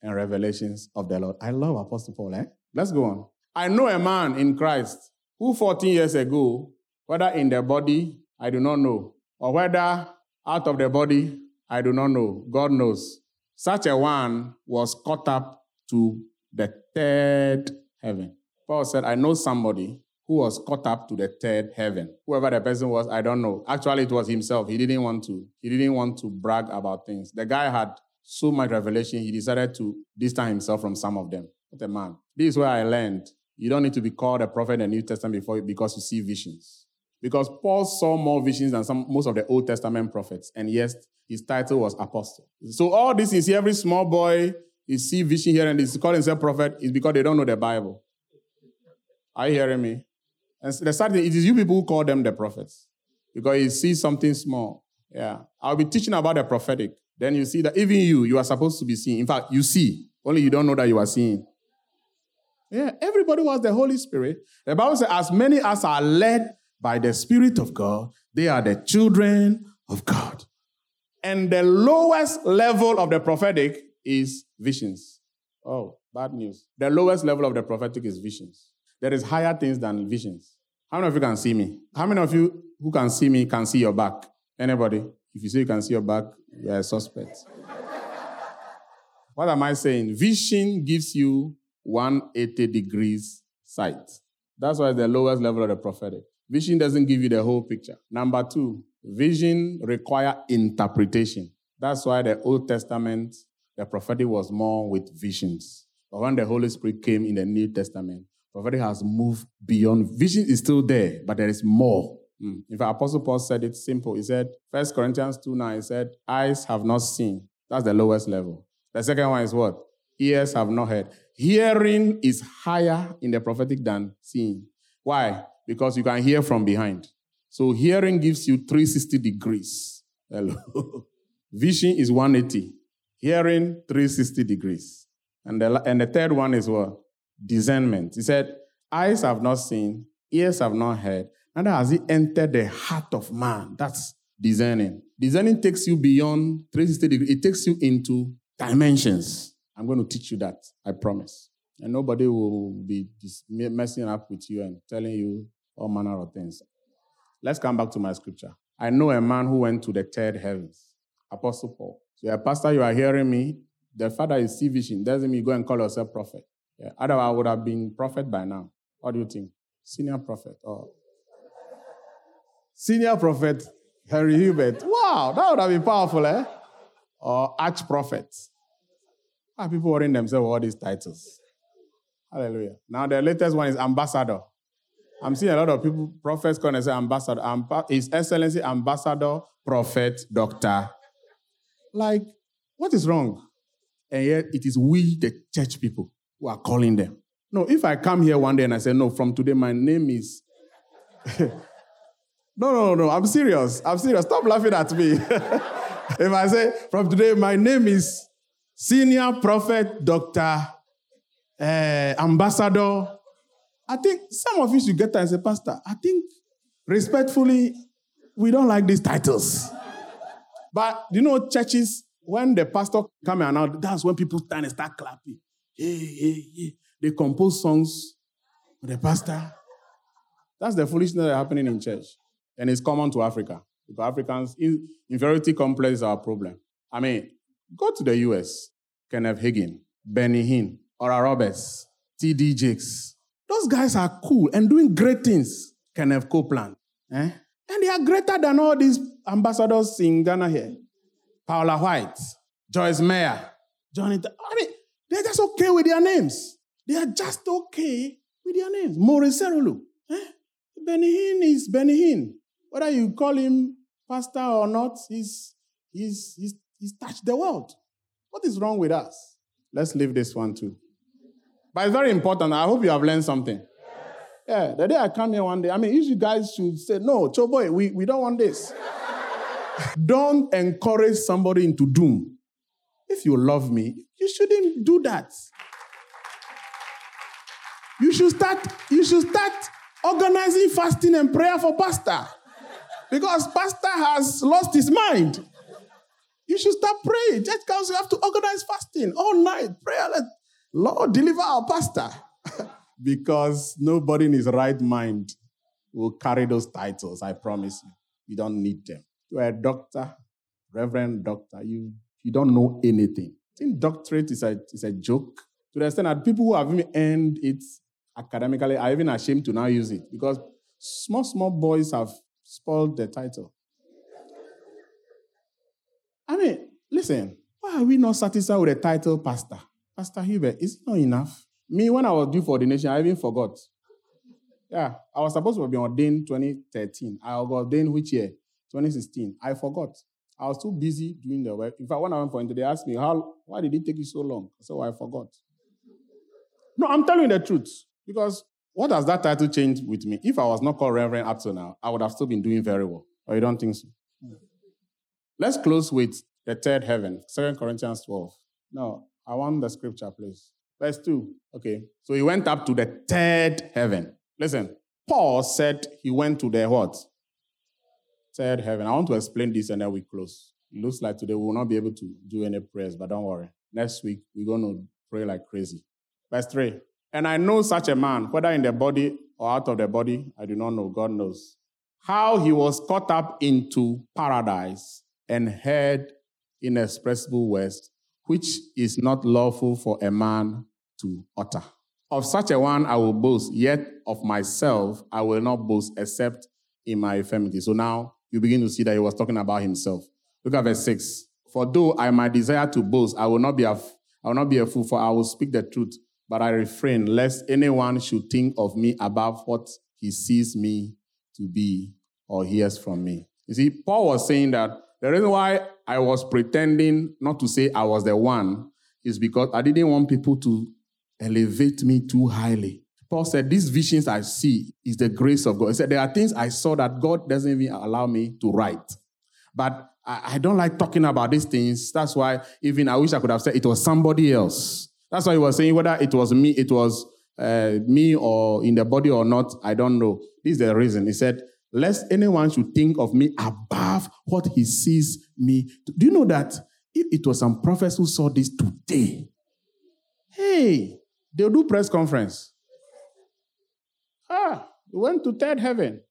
and revelations of the Lord. I love Apostle Paul, eh? Let's go on. I know a man in Christ who 14 years ago, whether in the body, I do not know, or whether out of the body, I do not know. God knows. Such a one was caught up to the third heaven. Paul said, I know somebody who was caught up to the third heaven. Whoever the person was, I don't know. Actually, it was himself. He didn't want to. He didn't want to brag about things. The guy had so much revelation, he decided to distance himself from some of them. What a man. This is where I learned you don't need to be called a prophet in the New Testament before because you see visions. Because Paul saw more visions than some, most of the Old Testament prophets, and yes, his title was apostle. So all this is every small boy you see vision here and he's calling himself prophet is because they don't know the Bible. Are you hearing me? And the sad thing, it is you people who call them the prophets because you see something small. Yeah, I'll be teaching about the prophetic. Then you see that even you, you are supposed to be seeing. In fact, you see, only you don't know that you are seeing. Yeah, everybody was the Holy Spirit. The Bible says, as many as are led by the Spirit of God, they are the children of God. And the lowest level of the prophetic is visions. Oh, bad news. The lowest level of the prophetic is visions. There is higher things than visions. How many of you can see me? How many of you who can see me can see your back? Anybody? If you say you can see your back, you are a suspect. what am I saying? Vision gives you 180 degrees sight. That's why the lowest level of the prophetic. Vision doesn't give you the whole picture. Number two, vision require interpretation. That's why the Old Testament, the prophetic was more with visions. But when the Holy Spirit came in the New Testament, prophetic has moved beyond. Vision is still there, but there is more. Mm. In fact, Apostle Paul said it simple. He said, 1 Corinthians 2 9, he said, Eyes have not seen. That's the lowest level. The second one is what? Ears have not heard. Hearing is higher in the prophetic than seeing. Why? Because you can hear from behind. So hearing gives you 360 degrees. Hello. (laughs) Vision is 180. Hearing 360 degrees. And the, and the third one is what? Discernment. He said, Eyes have not seen, ears have not heard, neither has it entered the heart of man. That's discerning. Discerning takes you beyond 360 degrees. It takes you into dimensions. I'm going to teach you that, I promise. And nobody will be messing up with you and telling you all manner of things. Let's come back to my scripture. I know a man who went to the third heavens, Apostle Paul. So, a pastor, you are hearing me. The father is see vision. Doesn't mean you go and call yourself prophet. Yeah. Otherwise, I would have been prophet by now. What do you think? Senior prophet or senior prophet Henry Hubert. Wow, that would have been powerful, eh? Or arch prophet. Are people worrying themselves all these titles? Hallelujah. Now the latest one is ambassador. I'm seeing a lot of people, prophets, going to say ambassador. His Excellency Ambassador, Prophet, Doctor. Like, what is wrong? And yet it is we, the church people, who are calling them. No, if I come here one day and I say, no, from today my name is. (laughs) no, no, no, I'm serious. I'm serious. Stop laughing at me. (laughs) if I say, from today my name is Senior Prophet Doctor uh, Ambassador. I think some of you should get that and say, Pastor, I think respectfully, we don't like these titles. but you know, churches, when the pastor come and now that's when people stand and start clapping. Hey, hey, hey. They compose songs the pastor. That's the foolishness that's happening in church. And it's common to Africa. Because Africans, in inferiority complex is our problem. I mean, go to the US, Kenneth Hagin, Benny Hinn, Oral Roberts, T.D. Jakes. Those guys are cool and doing great things. Kenneth Copeland. Eh? And they are greater than all these ambassadors in Ghana here. Paula White, Joyce Meyer, Johnny. I mean, they're just okay with their names. They are just okay with their names. Morris Cerullo. Eh? Benny Hinn is Benny Hinn. Whether you call him pastor or not, he's, he's, he's, he's touched the world. What is wrong with us? Let's leave this one too. But it's very important. I hope you have learned something. Yeah, the day I come here one day, I mean, you guys should say, no, Choboy, we, we don't want this. (laughs) don't encourage somebody into doom. If you love me, you shouldn't do that. You should start, you should start organizing fasting and prayer for pastor. Because pastor has lost his mind. You should start praying. Church council have to organize fasting all night. Prayer. Lord, deliver our pastor. (laughs) because nobody in his right mind will carry those titles. I promise you. You don't need them. You are a doctor, reverend doctor. You, you don't know anything. I think doctorate is a, is a joke to the extent that people who have even earned it academically are even ashamed to now use it because small, small boys have spoiled the title. I mean, listen, why are we not satisfied with the title pastor? Pastor Hubert, is it not enough? Me, when I was due for ordination, I even forgot. Yeah, I was supposed to be ordained 2013. I got ordained which year? 2016. I forgot. I was too busy doing the work. In fact, when I went for interview, they asked me, How, why did it take you so long? So oh, I forgot. No, I'm telling you the truth. Because what does that title change with me? If I was not called Reverend up to now, I would have still been doing very well. Or you don't think so? Let's close with the third heaven, Second Corinthians 12. No, I want the scripture, please. Verse 2. Okay. So he went up to the third heaven. Listen, Paul said he went to the what? Third heaven. I want to explain this and then we close. It looks like today we will not be able to do any prayers, but don't worry. Next week, we're going to pray like crazy. Verse 3. And I know such a man, whether in the body or out of the body, I do not know, God knows. How he was caught up into paradise and heard inexpressible words, which is not lawful for a man to utter. Of such a one I will boast, yet of myself I will not boast except in my infirmity. So now you begin to see that he was talking about himself. Look at verse 6. For though I might desire to boast, I will not be a, I will not be a fool, for I will speak the truth but I refrain lest anyone should think of me above what he sees me to be or hears from me. You see, Paul was saying that the reason why I was pretending not to say I was the one is because I didn't want people to elevate me too highly. Paul said, These visions I see is the grace of God. He said, There are things I saw that God doesn't even allow me to write. But I, don't like talking about these things. That's why even I wish I could have said it was somebody else. That's why he was saying whether it was me, it was uh, me or in the body or not, I don't know. This is the reason. He said, lest anyone should think of me above what he sees me. Do you know that if it was some prophets who saw this today, hey, they'll do press conference. Ah, we went to third heaven.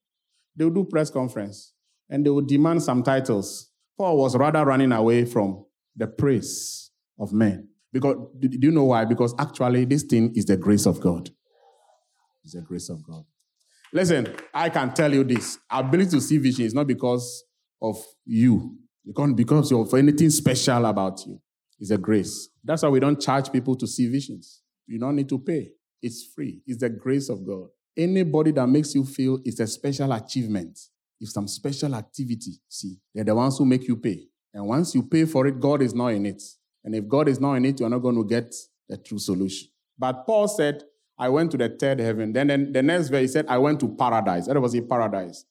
They'll do press conference. and they would demand some titles. Paul was rather running away from the praise of men. Because do you know why? Because actually, this thing is the grace of God. It's the grace of God. Listen, I can tell you this. Ability to see vision is not because of you. You can't because of anything special about you. It's a grace. That's why we don't charge people to see visions. You don't need to pay. It's free. It's the grace of God. Anybody that makes you feel it's a special achievement, it's some special activity, see, they're the ones who make you pay. And once you pay for it, God is not in it. And if God is not in it, you're not going to get the true solution. But Paul said, I went to the third heaven. Then, then the next verse, he said, I went to paradise. That was a paradise.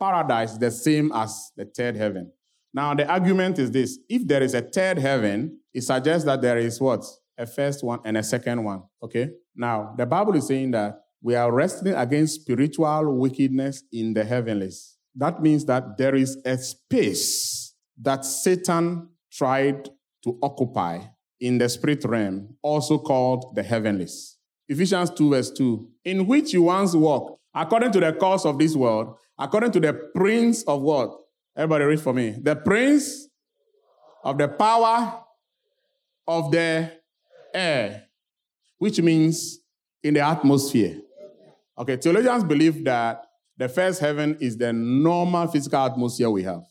Paradise is the same as the third heaven. Now, the argument is this if there is a third heaven, it suggests that there is what? A first one and a second one. Okay? Now, the Bible is saying that we are wrestling against spiritual wickedness in the heavenlies. That means that there is a space that Satan tried to occupy in the spirit realm, also called the heavenlies. Ephesians 2, verse 2, in which you once walked, according to the course of this world, according to the prince of what? Everybody read for me. The prince of the power of the air, which means in the atmosphere. Okay, theologians believe that the first heaven is the normal physical atmosphere we have.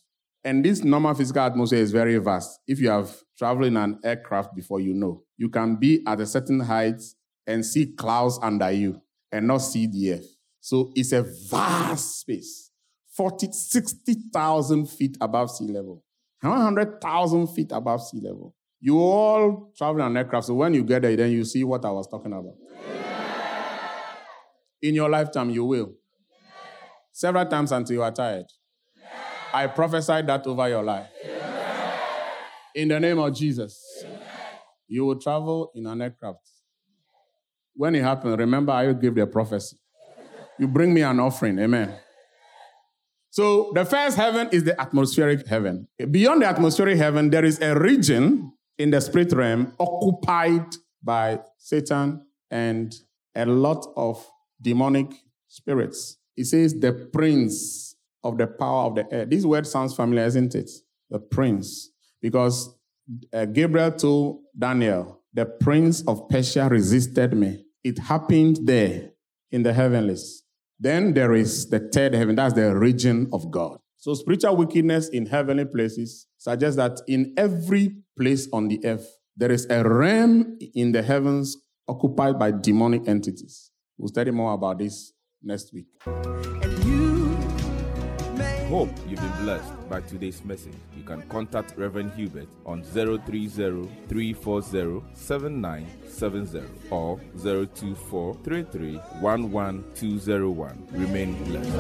And this normal physical atmosphere is very vast. If you have traveled in an aircraft before, you know. You can be at a certain height and see clouds under you and not see the earth. So it's a vast space 40, 60,000 feet above sea level, 100,000 feet above sea level. You all travel on aircraft, so when you get there, then you see what I was talking about. In your lifetime, you will. Several times until you are tired. I prophesy that over your life. In the name of Jesus, you will travel in an aircraft. When it happens, remember I gave the prophecy. You bring me an offering. Amen. So the first heaven is the atmospheric heaven. Beyond the atmospheric heaven, there is a region in the spirit realm occupied by Satan and a lot of demonic spirits. He says the prince of the power of the air. This word sounds familiar, isn't it? The prince. Because uh, Gabriel told Daniel, the prince of Persia resisted me. It happened there in the heavenlies. Then there is the third heaven, that's the region of God. So spiritual wickedness in heavenly places suggests that in every place on the earth, there is a realm in the heavens occupied by demonic entities. We'll study more about this next week hope you've been blessed by today's message. You can contact Reverend Hubert on 030 340 7970 or 024 Remain blessed.